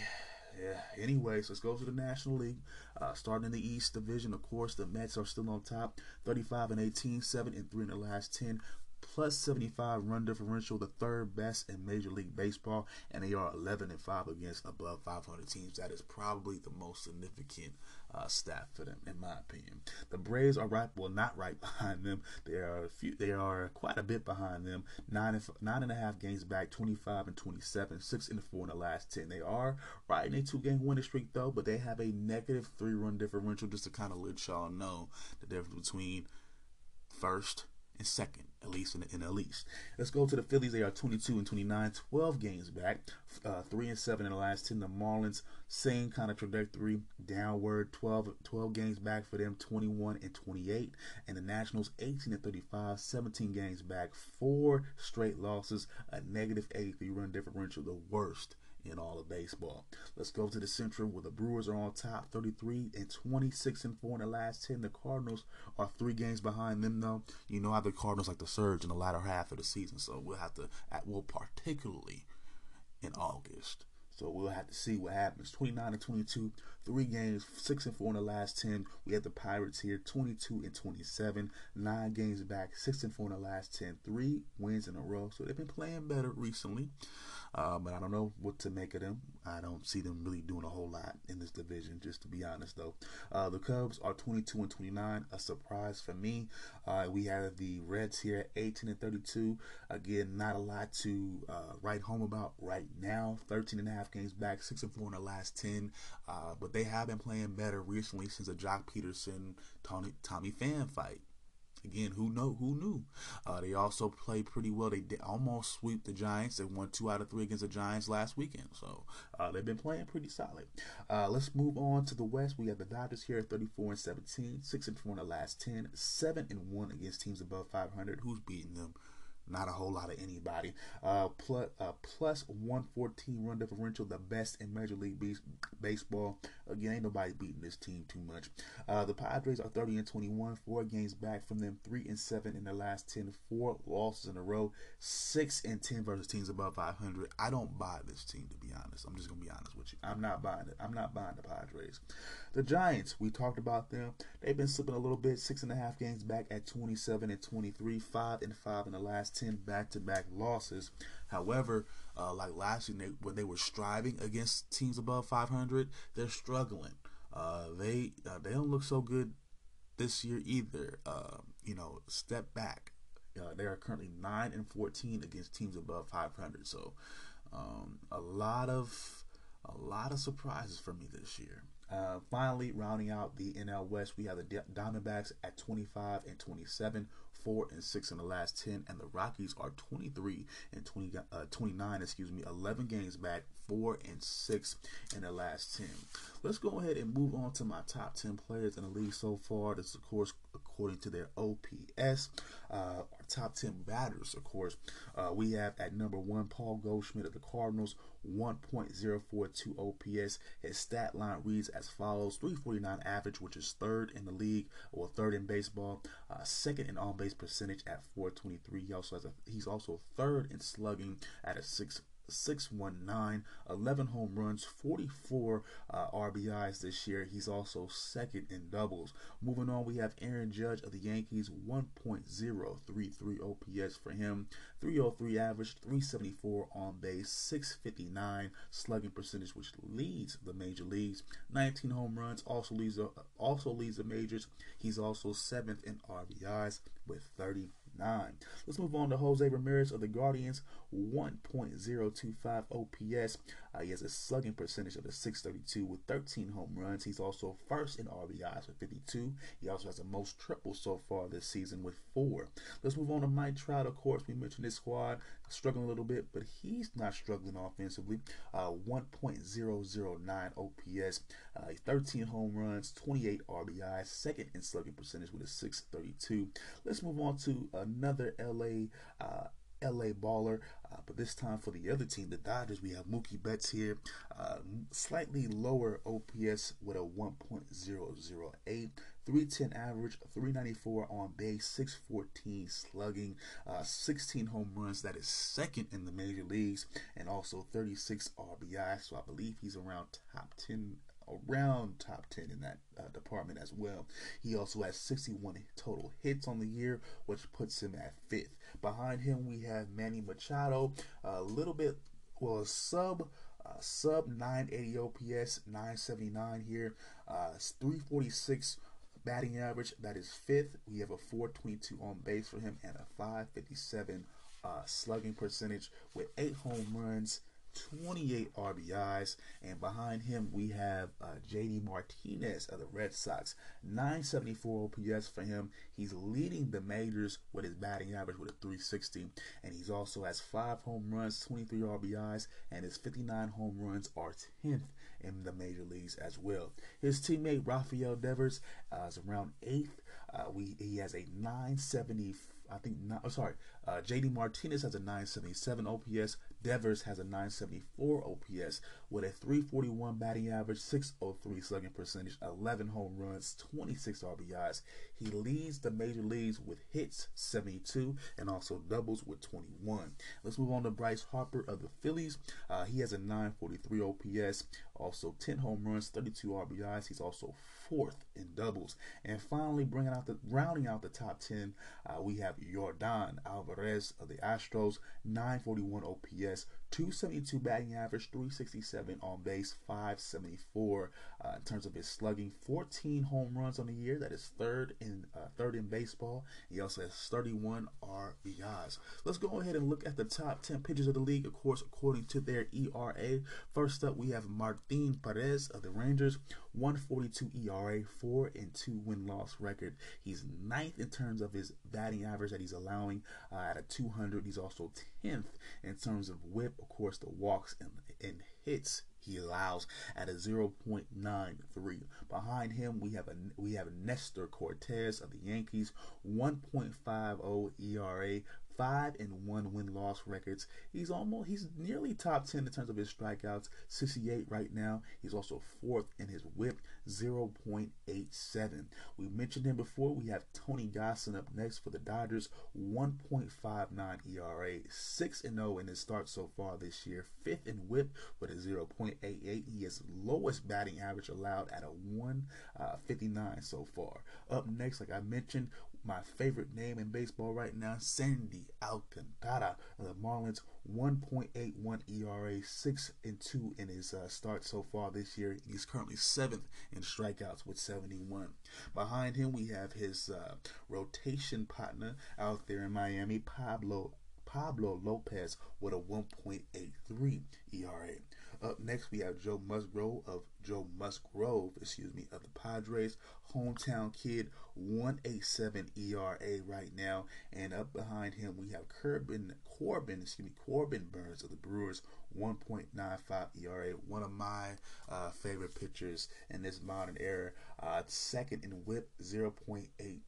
Yeah. Anyways, let's go to the National League. Uh, starting in the East Division, of course, the Mets are still on top, 35 and 18, seven and three in the last ten plus 75 run differential, the third best in Major League Baseball, and they are 11 and 5 against above 500 teams. That is probably the most significant uh, stat for them, in my opinion. The Braves are right, well, not right behind them. They are a few, they are quite a bit behind them. Nine and nine and a half games back, 25 and 27, six and four in the last 10. They are riding a two game winning streak though, but they have a negative three run differential just to kind of let y'all know the difference between first and second, at least in the NL East. Let's go to the Phillies. They are 22 and 29, 12 games back, uh, 3 and 7 in the last 10. The Marlins, same kind of trajectory, downward, 12, 12 games back for them, 21 and 28. And the Nationals, 18 and 35, 17 games back, four straight losses, a negative 83 run differential, the worst in all of baseball. Let's go to the Central where the Brewers are on top, 33 and 26 and 4 in the last 10. The Cardinals are three games behind them, though. You know how the Cardinals like to surge in the latter half of the season, so we'll have to, at, well, particularly in August. So we'll have to see what happens. 29 and 22, three games, six and four in the last 10. We have the Pirates here, 22 and 27, nine games back, six and four in the last 10, three wins in a row. So they've been playing better recently. Uh, but I don't know what to make of them. I don't see them really doing a whole lot in this division, just to be honest, though. Uh, the Cubs are 22 and 29, a surprise for me. Uh, we have the Reds here at 18 and 32. Again, not a lot to uh, write home about right now. 13 and a half games back, 6 and 4 in the last 10. Uh, but they have been playing better recently since the Joc Pederson Tommy Pham fight. Again, who know who knew? Uh, they also played pretty well. They did almost sweep the Giants. They won two out of three against the Giants last weekend. So uh, they've been playing pretty solid. Uh, let's move on to the West. We have the Dodgers here at 34 and 17, six and four in the last 10, seven and one against teams above 500. Who's beating them? Not a whole lot of anybody. Uh, plus, uh, plus 114 run differential, the best in Major League Be- Baseball. Again, ain't nobody beating this team too much. Uh, the Padres are 30 and 21, four games back from them, three and seven in the last 10, four losses in a row, six and 10 versus teams above 500. I don't buy this team to be honest. I'm just gonna be honest with you. I'm not buying it. I'm not buying the Padres. The Giants, we talked about them. They've been slipping a little bit, six and a half games back at 27 and 23, five and five in the last 10 back-to-back losses. However, uh, like last year, they, when they were striving against teams above 500, they're struggling. Uh, they uh, they don't look so good this year either. Uh, you know, step back. Uh, they are currently nine and 14 against teams above 500. So, um, a lot of a lot of surprises for me this year. Uh, finally, rounding out the NL West, we have the Diamondbacks at 25 and 27, four and six in the last 10, and the Rockies are 23 and 20, uh, 29, excuse me, 11 games back, four and six in the last 10. Let's go ahead and move on to my top 10 players in the league so far. This, of course, according to their OPS. Uh, our top 10 batters, of course, uh, we have at number one Paul Goldschmidt of the Cardinals, 1.042 OPS. His stat line reads as follows 349 average, which is third in the league, or third in baseball, uh, second in on base percentage at 423. He also has a, he's also third in slugging at a 6 619, 11 home runs, 44 uh, RBIs this year. He's also second in doubles. Moving on, we have Aaron Judge of the Yankees, 1.033 OPS for him, 303 average, 374 on base, 659 slugging percentage, which leads the major leagues. 19 home runs, also leads the, also leads the majors. He's also seventh in RBIs with 30 nine. Let's move on to Jose Ramirez of the Guardians, 1.025 OPS. Uh, he has a slugging percentage of a 632 with 13 home runs. He's also first in RBIs with 52. He also has the most triples so far this season with four. Let's move on to Mike Trout. Of course, we mentioned this squad struggling a little bit, but he's not struggling offensively. Uh, 1.009 OPS, uh, 13 home runs, 28 RBIs, second in slugging percentage with a 632. Let's move on to another LA uh, LA baller, uh, but this time for the other team, the Dodgers, we have Mookie Betts here, uh, slightly lower OPS with a 1.008. 310 average, 394 on base, 614 slugging, uh, 16 home runs. That is second in the major leagues, and also 36 RBI. So I believe he's around top 10 around top 10 in that uh, department as well. He also has 61 total hits on the year, which puts him at fifth. Behind him, we have Manny Machado, a little bit, well, sub. Uh, sub 980 OPS, 979 here, uh, 346 batting average. That is fifth. We have a 422 on base for him and a 557 uh, slugging percentage with eight home runs 28 RBIs, and behind him we have uh, JD Martinez of the Red Sox, 974 OPS for him. He's leading the majors with his batting average with a 360, and he's also has five home runs, 23 RBIs, and his 59 home runs are 10th in the major leagues as well. His teammate Rafael Devers uh, is around eighth. Uh, we he has a 970. I think not. Oh, sorry. Uh, JD Martinez has a 977 OPS. Devers has a 974 OPS with a 341 batting average, 603 slugging percentage, 11 home runs, 26 RBIs. He leads the major leagues with hits 72 and also doubles with 21. Let's move on to Bryce Harper of the Phillies. Uh, he has a 943 OPS, also 10 home runs, 32 RBIs. He's also fourth in doubles. And finally, bringing out the rounding out the top 10, uh, we have Yordan Alvarez of the Astros, 941 OPS, 272 batting average, 367 on base, 574 uh, in terms of his slugging, 14 home runs on the year. That is third in uh, third in baseball. He also has 31 RBIs. Let's go ahead and look at the top 10 pitchers of the league, of course, according to their ERA. First up, we have Martin Perez of the Rangers, 142 ERA, 4 and 2 win loss record. He's ninth in terms of his batting average that he's allowing uh, at a 200. He's also 10th in terms of whip, of course, the walks and, and hits he allows at a 0.93. Behind him, we have a we have Nestor Cortes of the Yankees, 1.50 ERA, five and one win loss records. He's almost he's nearly top ten in terms of his strikeouts, 68 right now. He's also fourth in his whip, 0.87. We mentioned him before. We have Tony Gosson up next for the Dodgers, 1.59 ERA, 6 and 0 in his start so far this year, fifth in whip with a 0.88. He has lowest batting average allowed at a 159 uh, so far. Up next, like I mentioned, my favorite name in baseball right now, Sandy Alcantara of the Marlins, 1.81 ERA, 6 and 2 in his uh, start so far this year. He's currently seventh in strikeouts with 71. Behind him, we have his uh, rotation partner out there in Miami, Pablo Pablo Lopez, with a 1.83 ERA. Up next, we have Joe Musgrove of Joe Musgrove, excuse me, of the Padres, hometown kid, 187 ERA right now, and up behind him we have Corbin Corbin, excuse me, Corbin Burnes of the Brewers, 1.95 ERA, one of my uh, favorite pitchers in this modern era. Uh, second in WHIP, 0.80.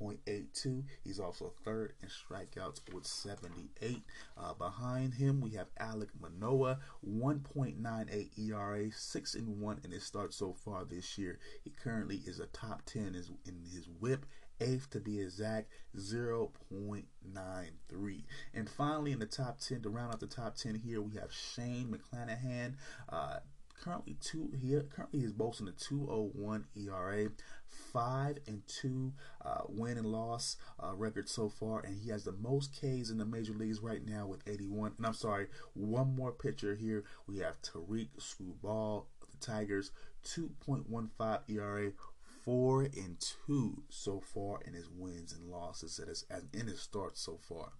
Uh, 0.82. He's also third in strikeouts with 78. Uh, behind him, we have Alek Manoah, 1.98 ERA, 6 and 1 in his start so far this year. He currently is a top 10 in his whip eighth to be exact, 0.93. And finally, in the top 10, to round out the top 10 here, we have Shane McClanahan. Uh, currently two he currently is boasting a 201 ERA, five and two uh, win and loss uh, record so far, and he has the most Ks in the major leagues right now with 81. And I'm sorry, one more pitcher here. We have Tarik Skubal the Tigers, 2.15 ERA, four and two so far in his wins and losses as, as in his start so far.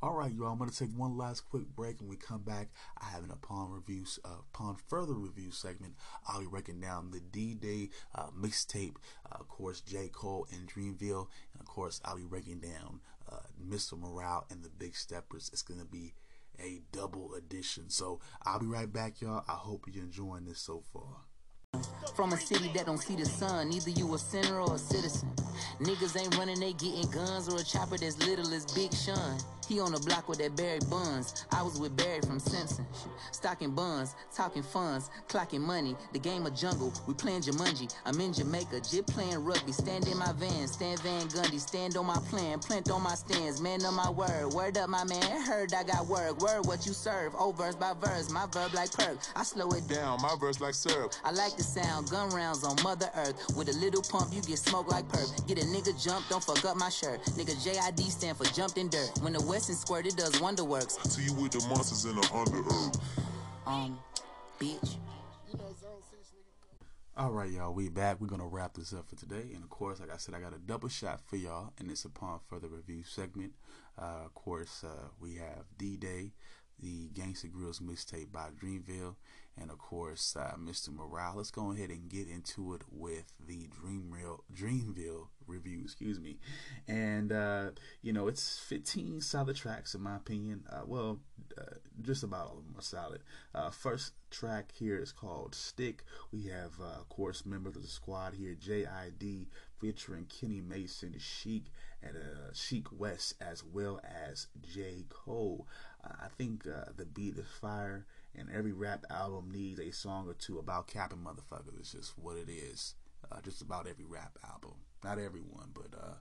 All right, y'all. I'm gonna take one last quick break. and we come back, I have an upon reviews, uh, upon further review segment. I'll be breaking down the D-Day uh, mixtape, uh, of course, J. Cole and Dreamville, and of course, I'll be breaking down uh, Mr. Morale and the Big Steppers. It's gonna be a double edition. So I'll be right back, y'all. I hope you're enjoying this so far. From a city that don't see the sun, either you a sinner or a citizen. Niggas ain't running, they getting guns or a chopper that's little as Big Sean. He on the block with that Barry Buns. I was with Barry from Simpson. Stocking buns, talking funds, clocking money. The game of jungle, we playing Jumanji. I'm in Jamaica, jip playing rugby. Stand in my van, stand Van Gundy. Stand on my plan, plant on my stands. Man of my word, word up my man. Heard I got work, word what you serve. Oh, verse by verse, my verb like perk. I slow it down, my verse like syrup. I like the sound, gun rounds on Mother Earth. With a little pump, you get smoked like perp. Get a nigga jump, don't fuck up my shirt. Nigga JID stand for jumped in dirt. When the Westin squirt, it does wonder works. See you with the monsters in the underearth. Um, bitch. All right, y'all, we back. We're gonna wrap this up for today, and of course, like I said, I got a double shot for y'all in this upon further review segment. Uh, of course, uh, we have D Day, the Gangsta Grillz mixtape by Dreamville, and of course, uh, Mr. Morale. Let's go ahead and get into it with the Dreamville Dreamville review. Excuse me, and uh, you know it's 15 solid tracks in my opinion. Uh, well, uh, just about all of them are solid. Uh, first track here is called Stick. We have, uh, of course, members of the squad here, JID featuring Kenny Mason, Sheck, and uh, Sheck Wes, as well as J. Cole. I think the beat is fire, and every rap album needs a song or two about capping motherfuckers. It's just what it is. Uh, just about every rap album. Not everyone, but uh,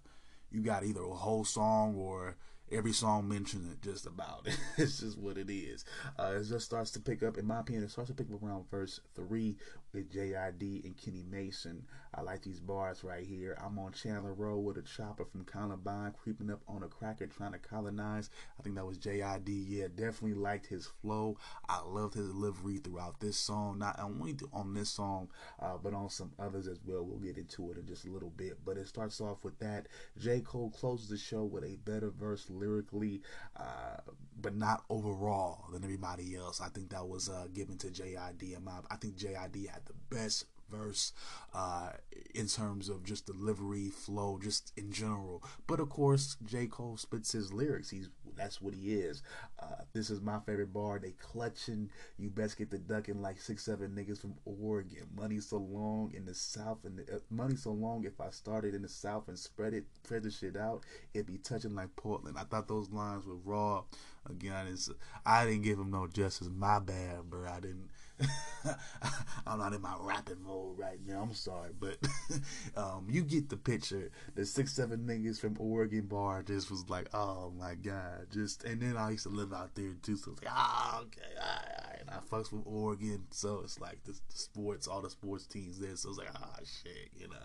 you got either a whole song or every song mentioned it just about. It. it's just what it is. Uh, it just starts to pick up, in my opinion, it starts to pick up around verse three JID and Kenny Mason. I like these bars right here. I'm on Chandler Road with a chopper from Columbine creeping up on a cracker trying to colonize. I think that was JID. Yeah, definitely liked his flow. I loved his delivery throughout this song. Not only on this song, uh, but on some others as well. We'll get into it in just a little bit. But it starts off with that. J. Cole closes the show with a better verse lyrically, uh, but not overall than everybody else. I think that was uh, given to JID. And I think JID had the best verse uh, in terms of just delivery, flow, just in general. But of course, J. Cole spits his lyrics. He's that's what he is. Uh, this is my favorite bar. They clutching. You best get the ducking like six, seven niggas from Oregon. Money so long in the South, and uh, money so long. If I started in the South and spread it, spread the shit out, it'd be touching like Portland. I thought those lines were raw. Again, it's, I didn't give him no justice. My bad, bro. I didn't. I'm not in my rapping mode right now. I'm sorry, but um, you get the picture. The six seven niggas from Oregon bar just was like, oh my god, just and then I used to live out there too, so it's like, ah, oh, okay, all right, all right. And I fucks with Oregon, so it's like the, the, sports, all the sports teams there. So it's like, ah, oh, shit, you know,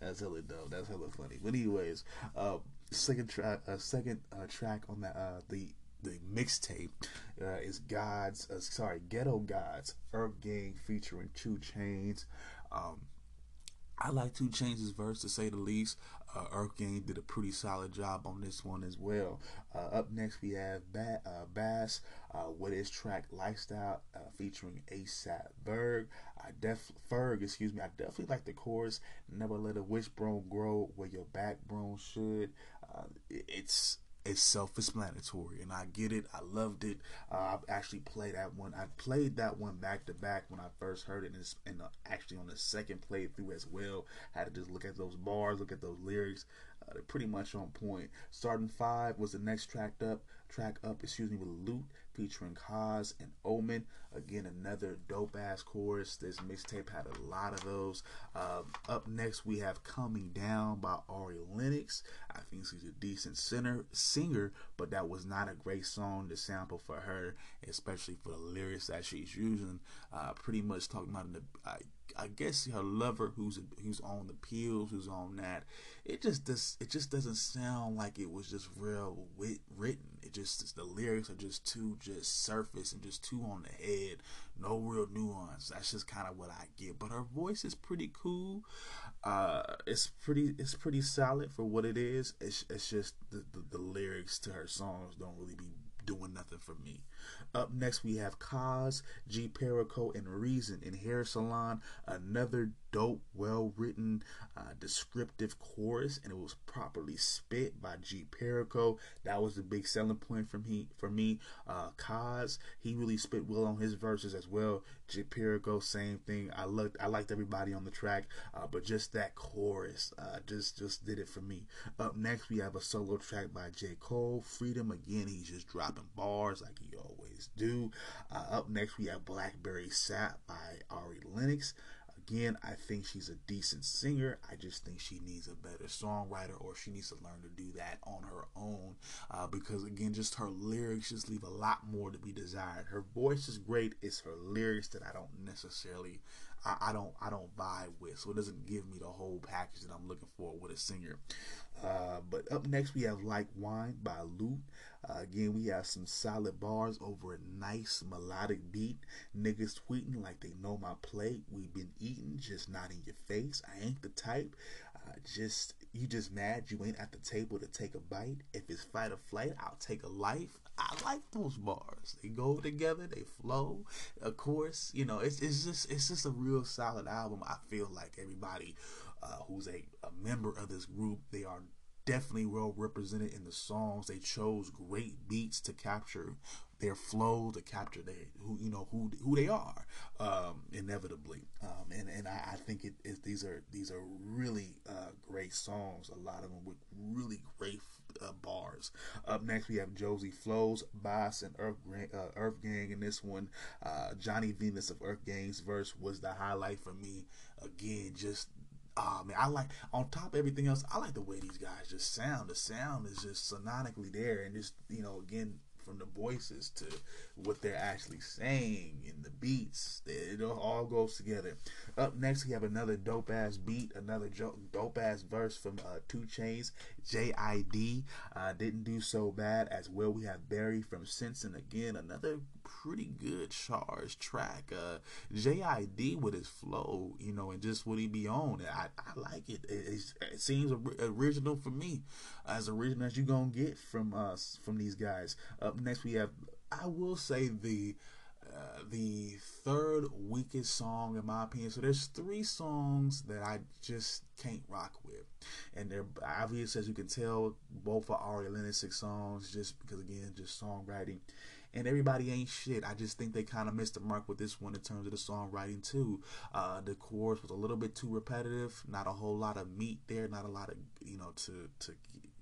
that's hella dope. That's hella funny. But anyways, uh, second track, uh, second uh, track on that, uh, the the mixtape uh, is Gods, uh, sorry, Ghetto Gods, Earth Gang featuring 2 Chainz. Um, I like 2 Chainz' verse to say the least. Uh, Earth Gang did a pretty solid job on this one as well. Uh, up next, we have ba- uh, Bas uh, with his track Lifestyle uh, featuring ASAP Berg. I def Ferg, excuse me. I definitely like the chorus. Never let a wishbone grow where your backbone should. Uh, it's is self-explanatory, and I get it. I loved it. Uh, I actually played that one. I played that one back to back when I first heard it, and, and uh, actually on the second playthrough as well. I had to just look at those bars, look at those lyrics. Uh, they're pretty much on point. Starting five was the next track up. Track up, excuse me, with Lute featuring Cozz and Omen. Again, another dope ass chorus. This mixtape had a lot of those. Uh, up next, we have Coming Down by Ari Lennox. I think she's a decent singer, singer, but that was not a great song to sample for her, especially for the lyrics that she's using. Uh, pretty much talking about the. I, I guess her lover who's who's on the pills, who's on that. It just does. It just doesn't sound like it was just real wit, written. It just the lyrics are just too just surface and just too on the head. No real nuance. That's just kind of what I get. But her voice is pretty cool. Uh, it's pretty. It's pretty solid for what it is. It's, it's just the, the, the lyrics to her songs don't really be doing nothing for me. Up next, we have Cozz, G Perico, and Reason in Hair Salon. Another dope, well written, uh, descriptive chorus, and it was properly spit by G Perico. That was the big selling point from he for me. Uh, Cozz, he really spit well on his verses as well. G Perico, same thing. I looked, I liked everybody on the track, uh, but just that chorus, uh, just just did it for me. Up next, we have a solo track by J Cole, Freedom. Again, he's just dropping bars like he always do. Uh, up next, we have Blackberry Sap by Ari Lennox. Again, I think she's a decent singer. I just think she needs a better songwriter or she needs to learn to do that on her own uh, because, again, just her lyrics just leave a lot more to be desired. Her voice is great. It's her lyrics that I don't necessarily. I, I don't I don't vibe with, so it doesn't give me the whole package that I'm looking for with a singer. Uh, but up next we have Like Wine by Lute. Uh, again, we have some solid bars over a nice melodic beat. Niggas tweeting like they know my plate. We've been eating, just not in your face. I ain't the type. Uh, just you just mad you ain't at the table to take a bite. If it's fight or flight, I'll take a life. I like those bars. They go together. They flow. Of course, you know it's it's just it's just a real solid album. I feel like everybody uh, who's a, a member of this group, they are definitely well represented in the songs. They chose great beats to capture their flow, to capture their who you know who who they are, um, inevitably. Um, and and I, I think it, these are these are really uh, great songs. A lot of them with really great uh, bars. Up next, we have Josie Flows, Boss, and Earth, uh, Earth Gang. In this one, uh, Johnny Venus of Earth Gang's verse was the highlight for me. Again, just oh man, I like on top of everything else, I like the way these guys just sound. The sound is just sonically there, and just you know, again, from the voices to what they're actually saying and the beats, it all goes together. Up next, we have another dope ass beat, another dope ass verse from uh, 2 Chainz, JID. Uh, didn't do so bad as well. We have Barry from Simpson again, another pretty good charged track. Uh, JID with his flow, you know, and just what he be on. I, I like it. It, it seems original for me, as original as you gonna get from us from these guys. Up next, we have. I will say the uh, the third weakest song in my opinion. So there's three songs that I just can't rock with, and they're obvious as you can tell. Both are Ari Lennox songs, just because again, just songwriting. And everybody ain't shit. I just think they kind of missed the mark with this one in terms of the songwriting too. Uh, the chorus was a little bit too repetitive. Not a whole lot of meat there. Not a lot of you know to to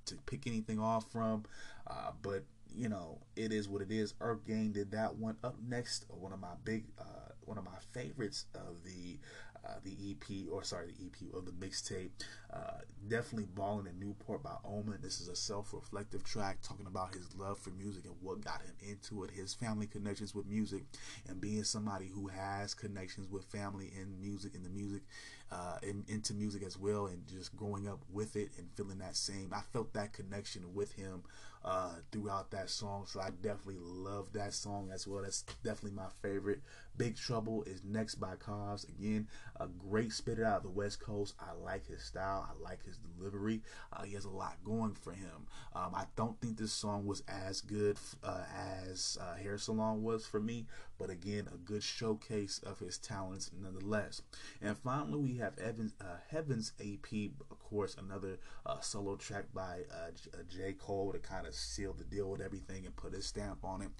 to pick anything off from. Uh, but you know, it is what it is. Earth Gang did that one. Up next, one of my big, uh, one of my favorites of the uh, the EP, or sorry, the EP of the mixtape. Uh, definitely Ballin' in Newport by Omen. This is a self reflective track talking about his love for music and what got him into it, his family connections with music, and being somebody who has connections with family and music and the music, uh, in, into music as well, and just growing up with it and feeling that same. I felt that connection with him uh, throughout that song. So I definitely love that song as well. That's definitely my favorite. Big Trouble is next by Cozz. Again, a great spitter out of the West Coast. I like his style. I like his delivery. Uh, he has a lot going for him. Um, I don't think this song was as good uh, as uh, Hair Salon was for me, but again, a good showcase of his talents nonetheless. And finally, we have Evans, uh, Heaven's EP, of course, another uh, solo track by uh, J. Cole to kind of seal the deal with everything and put his stamp on it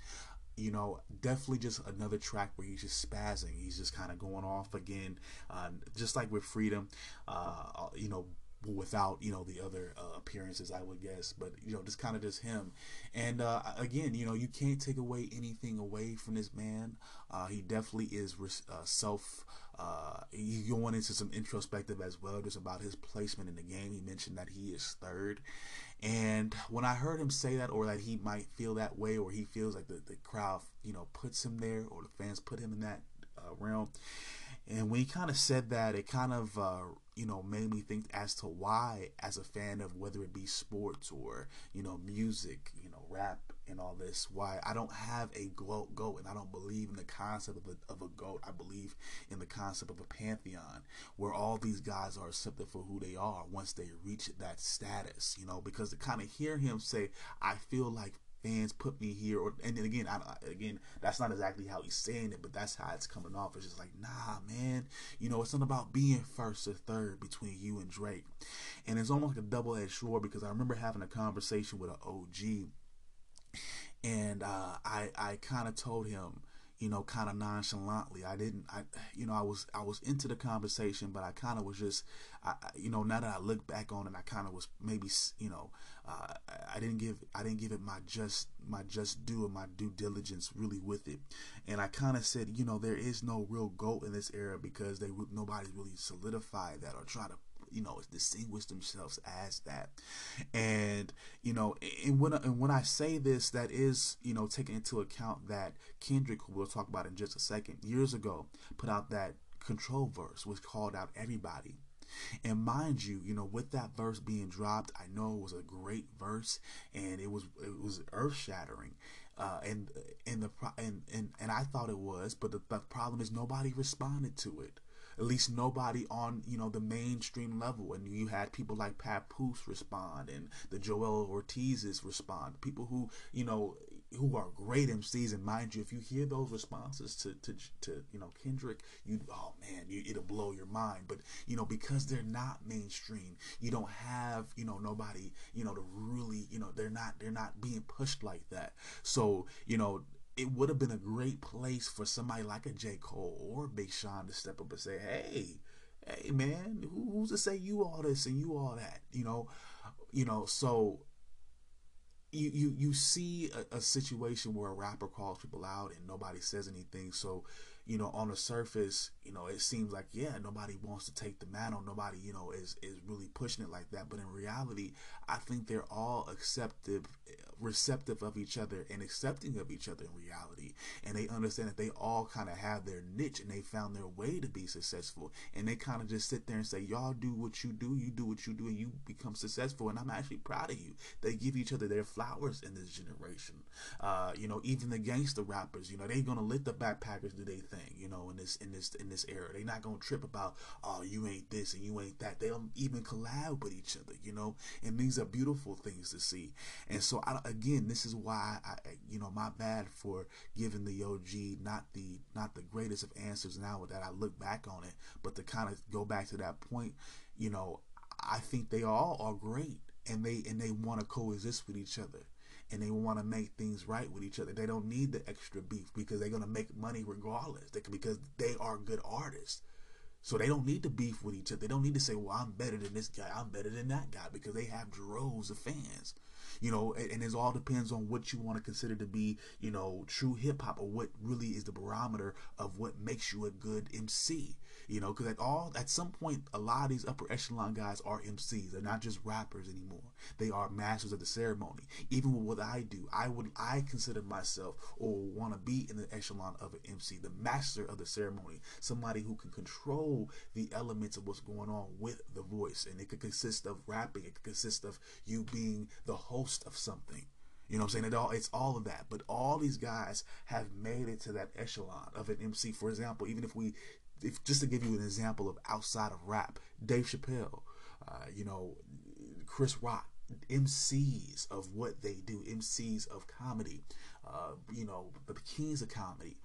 you know, definitely just another track where he's just spazzing. He's just kind of going off again, uh, just like with Freedom, uh, you know, without you know the other uh, appearances, I would guess. But you know, just kind of just him. And uh, again, you know, you can't take away anything away from this man. Uh, he definitely is uh, self. Uh, he's going into some introspective as well, just about his placement in the game. He mentioned that he is third, and when I heard him say that, or that he might feel that way, or he feels like the, the crowd, you know, puts him there, or the fans put him in that uh, realm. And when he kind of said that, it kind of, you know, made me think as to why, as a fan of whether it be sports or, you know, music, you know, rap and all this, why I don't have a goat, goat and I don't believe in the concept of a, of a goat. I believe in the concept of a pantheon where all these guys are accepted for who they are once they reach that status, you know, because to kind of hear him say, I feel like fans put me here, or and then again, I, again, that's not exactly how he's saying it, but that's how it's coming off. It's just like, nah, man, you know, it's not about being first or third between you and Drake, and it's almost like a double edged sword because I remember having a conversation with an OG, and uh, I I kind of told him you know, kind of nonchalantly. I didn't, I, you know, I was, I was into the conversation, but I kind of was just, I, you know, now that I look back on it, I kind of was maybe, you know, uh, I didn't give, I didn't give it my just, my just due and my due diligence really with it. And I kind of said, you know, there is no real goat in this era because they, nobody's really solidified that or try to you know distinguish themselves as that and you know and when and when I say this that is you know taking into account that Kendrick who we'll talk about in just a second years ago put out that control verse which called out everybody and mind you, you know, with that verse being dropped, I know it was a great verse and it was it was earth shattering. Uh, and and the and, and and I thought it was, but the, the problem is nobody responded to it at least nobody on you know the mainstream level. And you had people like Papoose respond, and the Joel Ortizes respond. People who you know who are great MCs, and mind you, if you hear those responses to to, to you know Kendrick, you oh man, you, it'll blow your mind. But you know because they're not mainstream, you don't have you know nobody you know to really you know they're not they're not being pushed like that. So you know it would have been a great place for somebody like a J. Cole or Big Sean to step up and say, hey, hey man, who, who's to say you all this and you all that? You know, you know, so you you you see a, a situation where a rapper calls people out and nobody says anything. So you know, on the surface, you know, it seems like yeah, nobody wants to take the mantle. Nobody, you know, is is really pushing it like that. But in reality, I think they're all acceptive, receptive of each other and accepting of each other in reality. And they understand that they all kind of have their niche and they found their way to be successful. And they kind of just sit there and say, y'all do what you do, you do what you do, and you become successful. And I'm actually proud of you. They give each other their flowers in this generation. Uh, you know, even the gangster rappers, you know, they're gonna let the backpackers do their thing you know, in this in this in this era. They're not gonna trip about, oh, you ain't this and you ain't that. They'll even collab with each other, you know, and these are beautiful things to see. And so, I, again, this is why I, you know, my bad for giving the OG not the not the greatest of answers now that I look back on it, but to kind of go back to that point, you know, I think they all are great and they and they want to coexist with each other and they want to make things right with each other. They don't need the extra beef because they're going to make money regardless. They, because they are good artists. So they don't need to beef with each other. They don't need to say, well, I'm better than this guy. I'm better than that guy because they have droves of fans. You know, and, and it all depends on what you want to consider to be, you know, true hip hop or what really is the barometer of what makes you a good MC. You know, because at all at some point, a lot of these upper echelon guys are MCs. They're not just rappers anymore. They are masters of the ceremony. Even with what I do, I would I consider myself or want to be in the echelon of an MC, the master of the ceremony, somebody who can control the elements of what's going on with the voice, and it could consist of rapping. It could consist of you being the host of something. You know what I'm saying? It all it's all of that. But all these guys have made it to that echelon of an MC. For example, even if we if just to give you an example of outside of rap, Dave Chappelle, uh, you know, Chris Rock, MCs of what they do, MCs of comedy, uh, you know, the kings of comedy,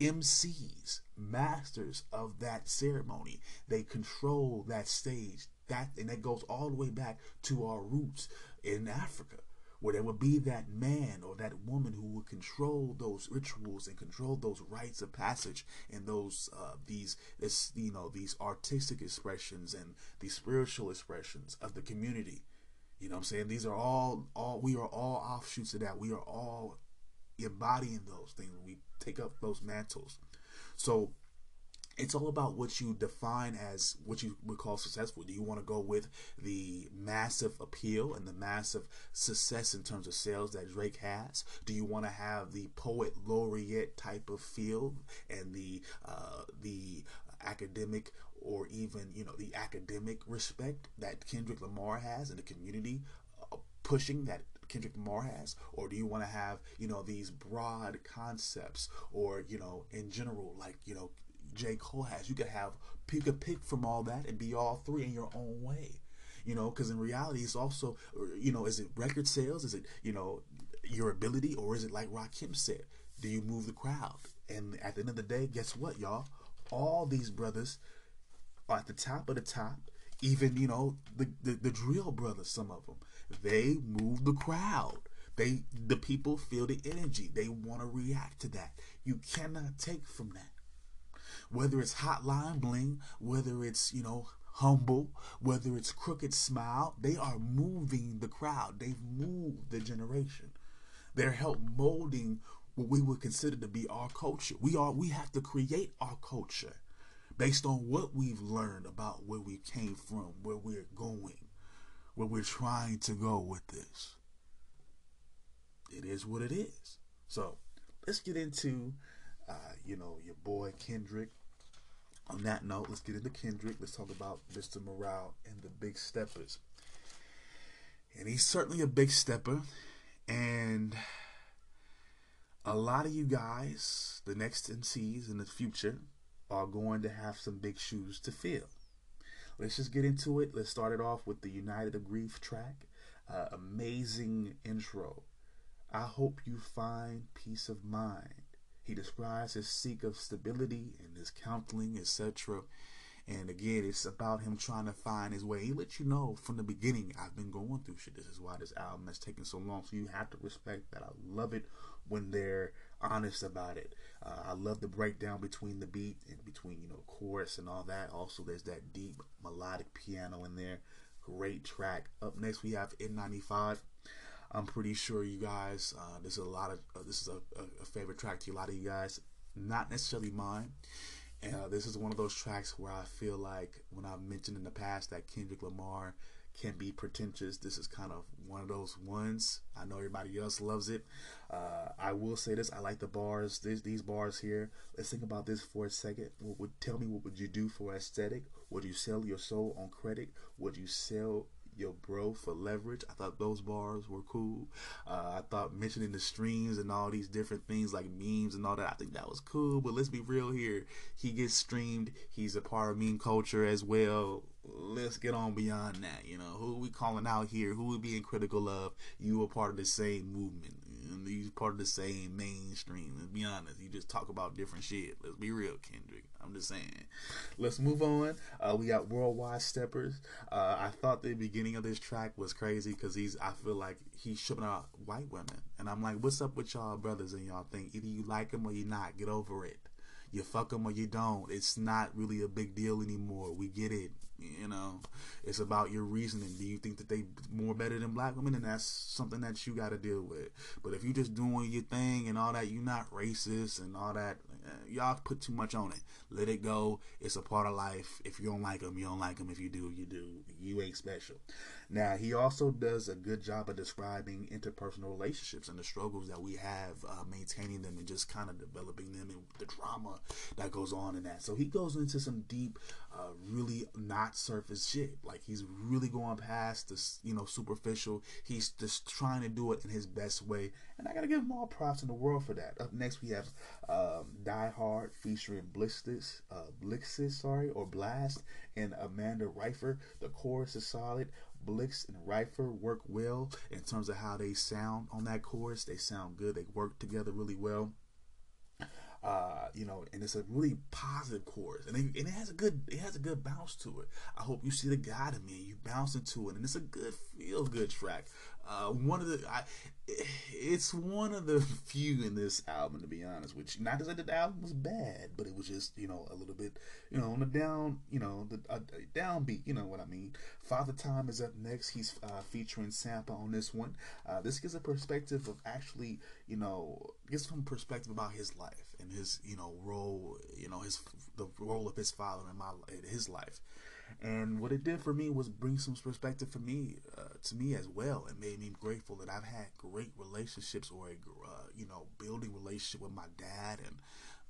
MCs, masters of that ceremony. They control that stage. That and that goes all the way back to our roots in Africa where there would be that man or that woman who would control those rituals and control those rites of passage and those uh, these this you know these artistic expressions and these spiritual expressions of the community. You know what I'm saying? These are all all we are all offshoots of that. We are all embodying those things. We take up those mantles. So it's all about what you define as what you would call successful. Do you want to go with the massive appeal and the massive success in terms of sales that Drake has? Do you want to have the poet laureate type of feel and the uh, the academic or even you know the academic respect that Kendrick Lamar has in the community uh, pushing that Kendrick Lamar has? Or do you want to have, you know, these broad concepts or, you know, in general, like, you know, J. Cole has. You could have you could pick from all that and be all three in your own way. You know, because in reality, it's also you know, is it record sales? Is it you know, your ability, or is it like Rakim said? Do you move the crowd? And at the end of the day, guess what, y'all? All these brothers are at the top of the top. Even you know the, the the drill brothers, some of them, they move the crowd. They the people feel the energy. They want to react to that. You cannot take from that. Whether it's Hotline Bling, whether it's you know humble, whether it's crooked smile, they are moving the crowd. They've moved the generation. They're help molding what we would consider to be our culture. We are we have to create our culture based on what we've learned about where we came from, where we're going, where we're trying to go with this. It is what it is. So let's get into, you know, your boy Kendrick. On that note, let's get into Kendrick. Let's talk about Mr. Morale and the Big Steppers. And he's certainly a big stepper. And a lot of you guys, the next MCs in the future, are going to have some big shoes to fill. Let's just get into it. Let's start it off with the United of Grief track. Uh, amazing intro. I hope you find peace of mind. He describes his seek of stability and his counseling, etc. And again, it's about him trying to find his way. He let you know from the beginning, I've been going through shit. This is why this album has taken so long. So you have to respect that. I love it when they're honest about it. Uh, I love the breakdown between the beat and between, you know, chorus and all that. Also, there's that deep melodic piano in there. Great track. Up next, we have N95. I'm pretty sure you guys, uh, this is a lot of, uh, this is a, a, favorite track to a lot of you guys. Not necessarily mine. And uh, this is one of those tracks where I feel like when I've mentioned in the past that Kendrick Lamar can be pretentious. This is kind of one of those ones. I know everybody else loves it. Uh, I will say this: I like the bars. These, these bars here. Let's think about this for a second. What would tell me what would you do for aesthetic? Would you sell your soul on credit? Would you sell your bro for leverage. I thought those bars were cool. Uh, I thought mentioning the streams and all these different things like memes and all that. I think that was cool. But let's be real here. He gets streamed. He's a part of meme culture as well. Let's get on beyond that. You know who we calling out here? Who we being critical of? You a part of the same movement and he's part of the same mainstream. Let's be honest. You just talk about different shit. Let's be real, Kendrick. I'm just saying. Let's move on. Uh, we got Worldwide Steppers. Uh, I thought the beginning of this track was crazy because he's. I feel like he's shipping out white women, and I'm like, what's up with y'all brothers and y'all think either you like him or you not. Get over it. You fuck them or you don't. It's not really a big deal anymore. We get it. You know, it's about your reasoning. Do you think that they more better than black women? And that's something that you got to deal with. But if you just doing your thing and all that, you're not racist and all that. Eh, y'all put too much on it. Let it go. It's a part of life. If you don't like them, you don't like them. If you do, you do. You ain't special. Now, he also does a good job of describing interpersonal relationships and the struggles that we have uh, maintaining them and just kind of developing them and the drama that goes on in that. So he goes into some deep, uh, really not surface shit. Like he's really going past this, you know, superficial. He's just trying to do it in his best way. And I got to give him all props in the world for that. Up next, we have um, Die Hard featuring Blixis, uh, Blixis, sorry, or Blxst and Amanda Reifer. The chorus is solid. Blix and Reifer work well in terms of how they sound on that chorus. They sound good. They work together really well. Uh, you know, and it's a really positive chorus, and, and, it has a good it has a good bounce to it. I hope you see the God in me, you bounce into it, and it's a good feel good track. Uh, one of the, I, it's one of the few in this album, to be honest. Which not that the album was bad, but it was just you know a little bit you know on the down you know the uh, downbeat. You know what I mean. Father Time is up next. He's uh, featuring Sampha on this one. Uh, this gives a perspective of actually you know gives some perspective about his life and his you know role. You know his the role of his father in my in his life. And what it did for me was bring some perspective for me, uh, to me as well. It made me grateful that I've had great relationships or a, uh, you know, building relationship with my dad and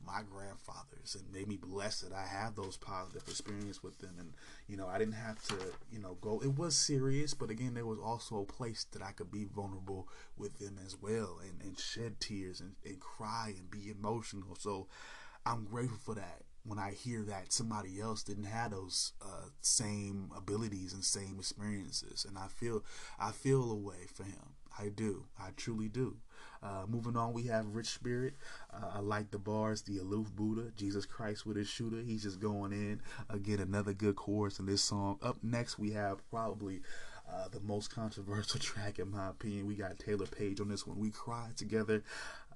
my grandfathers and made me blessed that I have those positive experience with them. And, you know, I didn't have to, you know, go, it was serious, but again, there was also a place that I could be vulnerable with them as well and, and shed tears and, and cry and be emotional. So I'm grateful for that when I hear that somebody else didn't have those uh, same abilities and same experiences, and I feel I feel a way for him. I do. I truly do. Uh, moving on, we have Rich Spirit. Uh, I like the bars, the aloof Buddha, Jesus Christ with his shooter. He's just going in. Again, another good chorus in this song. Up next, we have probably uh, the most controversial track, in my opinion. We got Taylour Paige on this one. We cried together.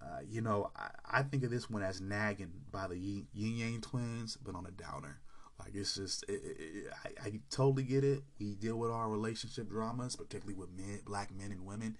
Uh, you know, I, I, think of this one as nagging by the Yin Yang twins, but on a downer. Like it's just, it, it, I, I, totally get it. We deal with our relationship dramas, particularly with men, black men and women,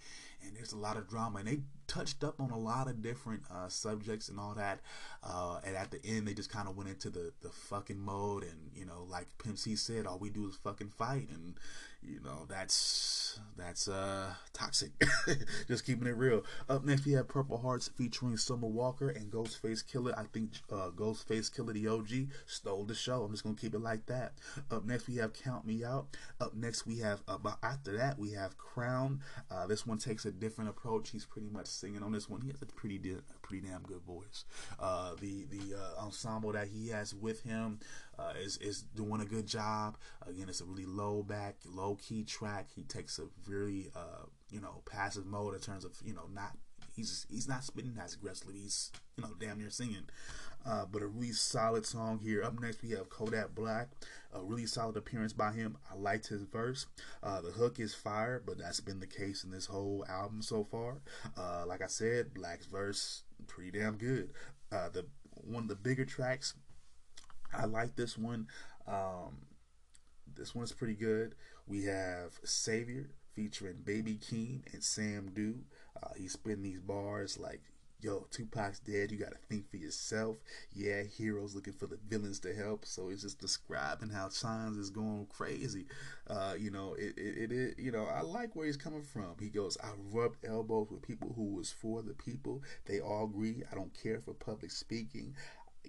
and there's a lot of drama. And they touched up on a lot of different uh, subjects and all that. Uh, and at the end, they just kind of went into the the fucking mode, and you know, like Pimp C said, all we do is fucking fight, and you know that's that's uh toxic. Just keeping it real. Up next we have purple hearts featuring summer walker and Ghostface Killah. I think uh Ghostface Killah the og stole the show. I'm just gonna keep it like that. Up next we have count me out. Up next we have uh, after that we have crown. Uh this one takes a different approach he's pretty much singing on this one he has a pretty pretty damn good voice uh the the uh, ensemble that he has with him uh, is is doing a good job. Again, it's a really low back, low key track. He takes a really uh, you know passive mode in terms of you know not he's he's not spitting as aggressively. He's you know damn near singing. Uh, but a really solid song here. Up next, we have Kodak Black. A really solid appearance by him. I liked his verse. Uh, the hook is fire, but that's been the case in this whole album so far. Uh, like I said, Black's verse pretty damn good. Uh, the one of the bigger tracks I like this one. Um, this one's pretty good. We have Savior featuring Baby Keem and Sam Dew. Uh, he's spitting these bars like, yo, Tupac's dead. You got to think for yourself. Yeah, heroes looking for the villains to help. So it's just describing how Chines is going crazy. Uh, you know, it, it, it, you know, I like where he's coming from. He goes, I rubbed elbows with people who was for the people. They all agree. I don't care for public speaking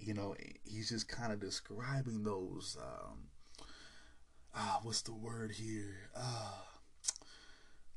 you know, he's just kind of describing those. Um, ah, what's the word here? Ah,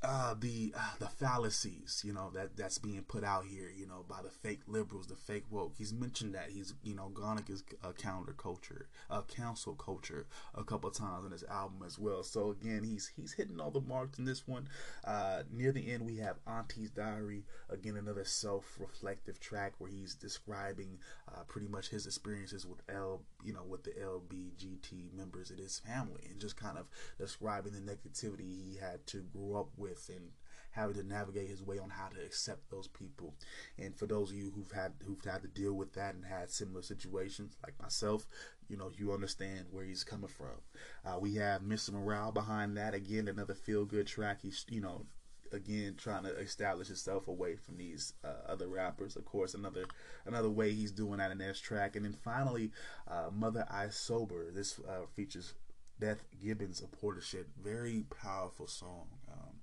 uh, the uh, the fallacies, you know, that that's being put out here, you know, by the fake liberals, the fake woke. He's mentioned that he's, you know, gone is a counter culture, a council culture, a couple times in his album as well. So again, he's he's hitting all the marks in this one. Uh, near the end, we have Auntie's Diary, again another self-reflective track where he's describing uh, pretty much his experiences with L, you know, with the LBGT members of his family, and just kind of describing the negativity he had to grow up with and having to navigate his way on how to accept those people. And for those of you who've had who've had to deal with that and had similar situations like myself, you know you understand where he's coming from. Uh, we have Mr. Morale behind that again, another feel good track. He's you know again trying to establish himself away from these uh, other rappers. Of course, another another way he's doing that in this track. And then finally, uh, Mother I Sober. This uh, features Beth Gibbons of Portishead. Very powerful song. Um,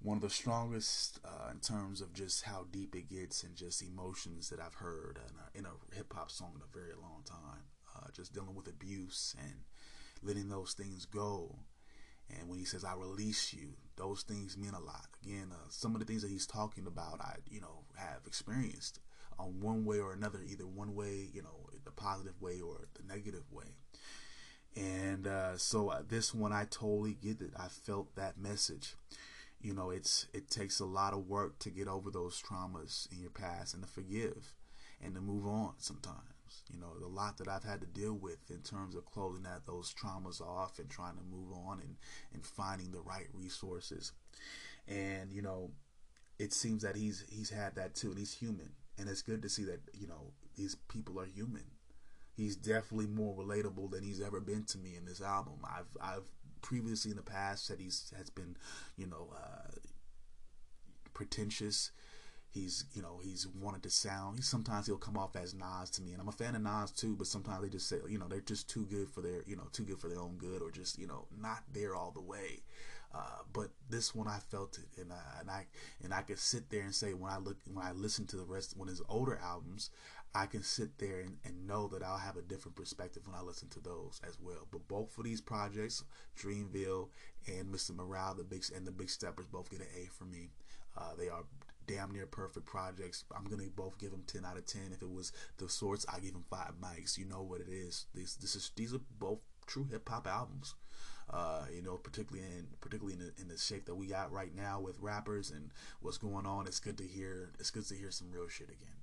one of the strongest uh, in terms of just how deep it gets and just emotions that I've heard in a, a hip hop song in a very long time. Uh, just dealing with abuse and letting those things go. And when he says, I release you, those things mean a lot. Again, uh, some of the things that he's talking about, I, you know, have experienced on one way or another, either one way, you know, the positive way or the negative way. And uh, so uh, this one, I totally get it. I felt that message you know it's it takes a lot of work to get over those traumas in your past and to forgive and to move on sometimes you know the lot that i've had to deal with in terms of closing that those traumas off and trying to move on and and finding the right resources. And you know it seems that he's he's had that too and he's human. And it's good to see that you know these people are human. He's definitely more relatable than he's ever been to me in this album. I've i've previously in the past said he's has been, you know, uh, pretentious. He's, you know, he's wanted to sound. He sometimes he'll come off as Nas to me, and I'm a fan of Nas too. But sometimes they just say, you know, they're just too good for their, you know, too good for their own good, or just, you know, not there all the way. Uh, but this one I felt it, and, uh, and I and I could sit there and say when I look when I listen to the rest when his older albums, I can sit there and, and know that I'll have a different perspective when I listen to those as well. But both of these projects, Dreamville and Mr. Morale, the big and the Big Steppers, both get an A for me. Uh, they are damn near perfect projects. I'm gonna both give them 10 out of 10. If it was the Source, I give them five mics. You know what it is. These this is these are both true hip hop albums. Uh, you know, particularly in particularly in the, in the shape that we got right now with rappers and what's going on. It's good to hear. It's good to hear some real shit again.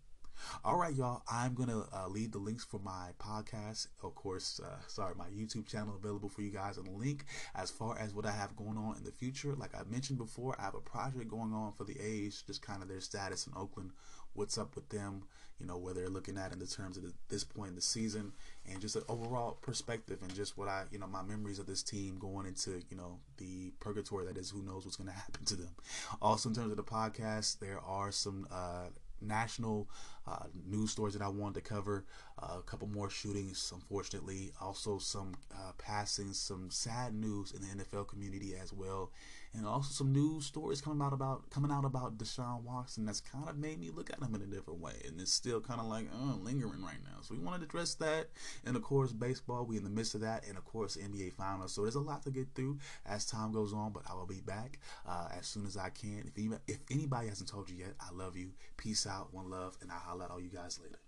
All right, y'all. I'm gonna uh, leave the links for my podcast, of course. Uh, sorry, my YouTube channel available for you guys on the link. As far as what I have going on in the future, like I mentioned before, I have a project going on for the A's, just kind of their status in Oakland, what's up with them, you know, where they're looking at in the terms of the, this point in the season, and just an overall perspective, and just what I, you know, my memories of this team going into, you know, the purgatory that is. Who knows what's going to happen to them? Also, in terms of the podcast, there are some. Uh, national uh, news stories that I wanted to cover. Uh, a couple more shootings, unfortunately. Also, some uh, passing, some sad news in the NFL community as well, and also some news stories coming out about coming out about Deshaun Watson. That's kind of made me look at him in a different way, and it's still kind of like uh, lingering right now. So we wanted to address that, and of course, baseball. We in the midst of that, and of course, NBA Finals. So there's a lot to get through as time goes on, but I will be back uh, as soon as I can. If if anybody hasn't told you yet, I love you. Peace out, one love, and I'll holler at all you guys later.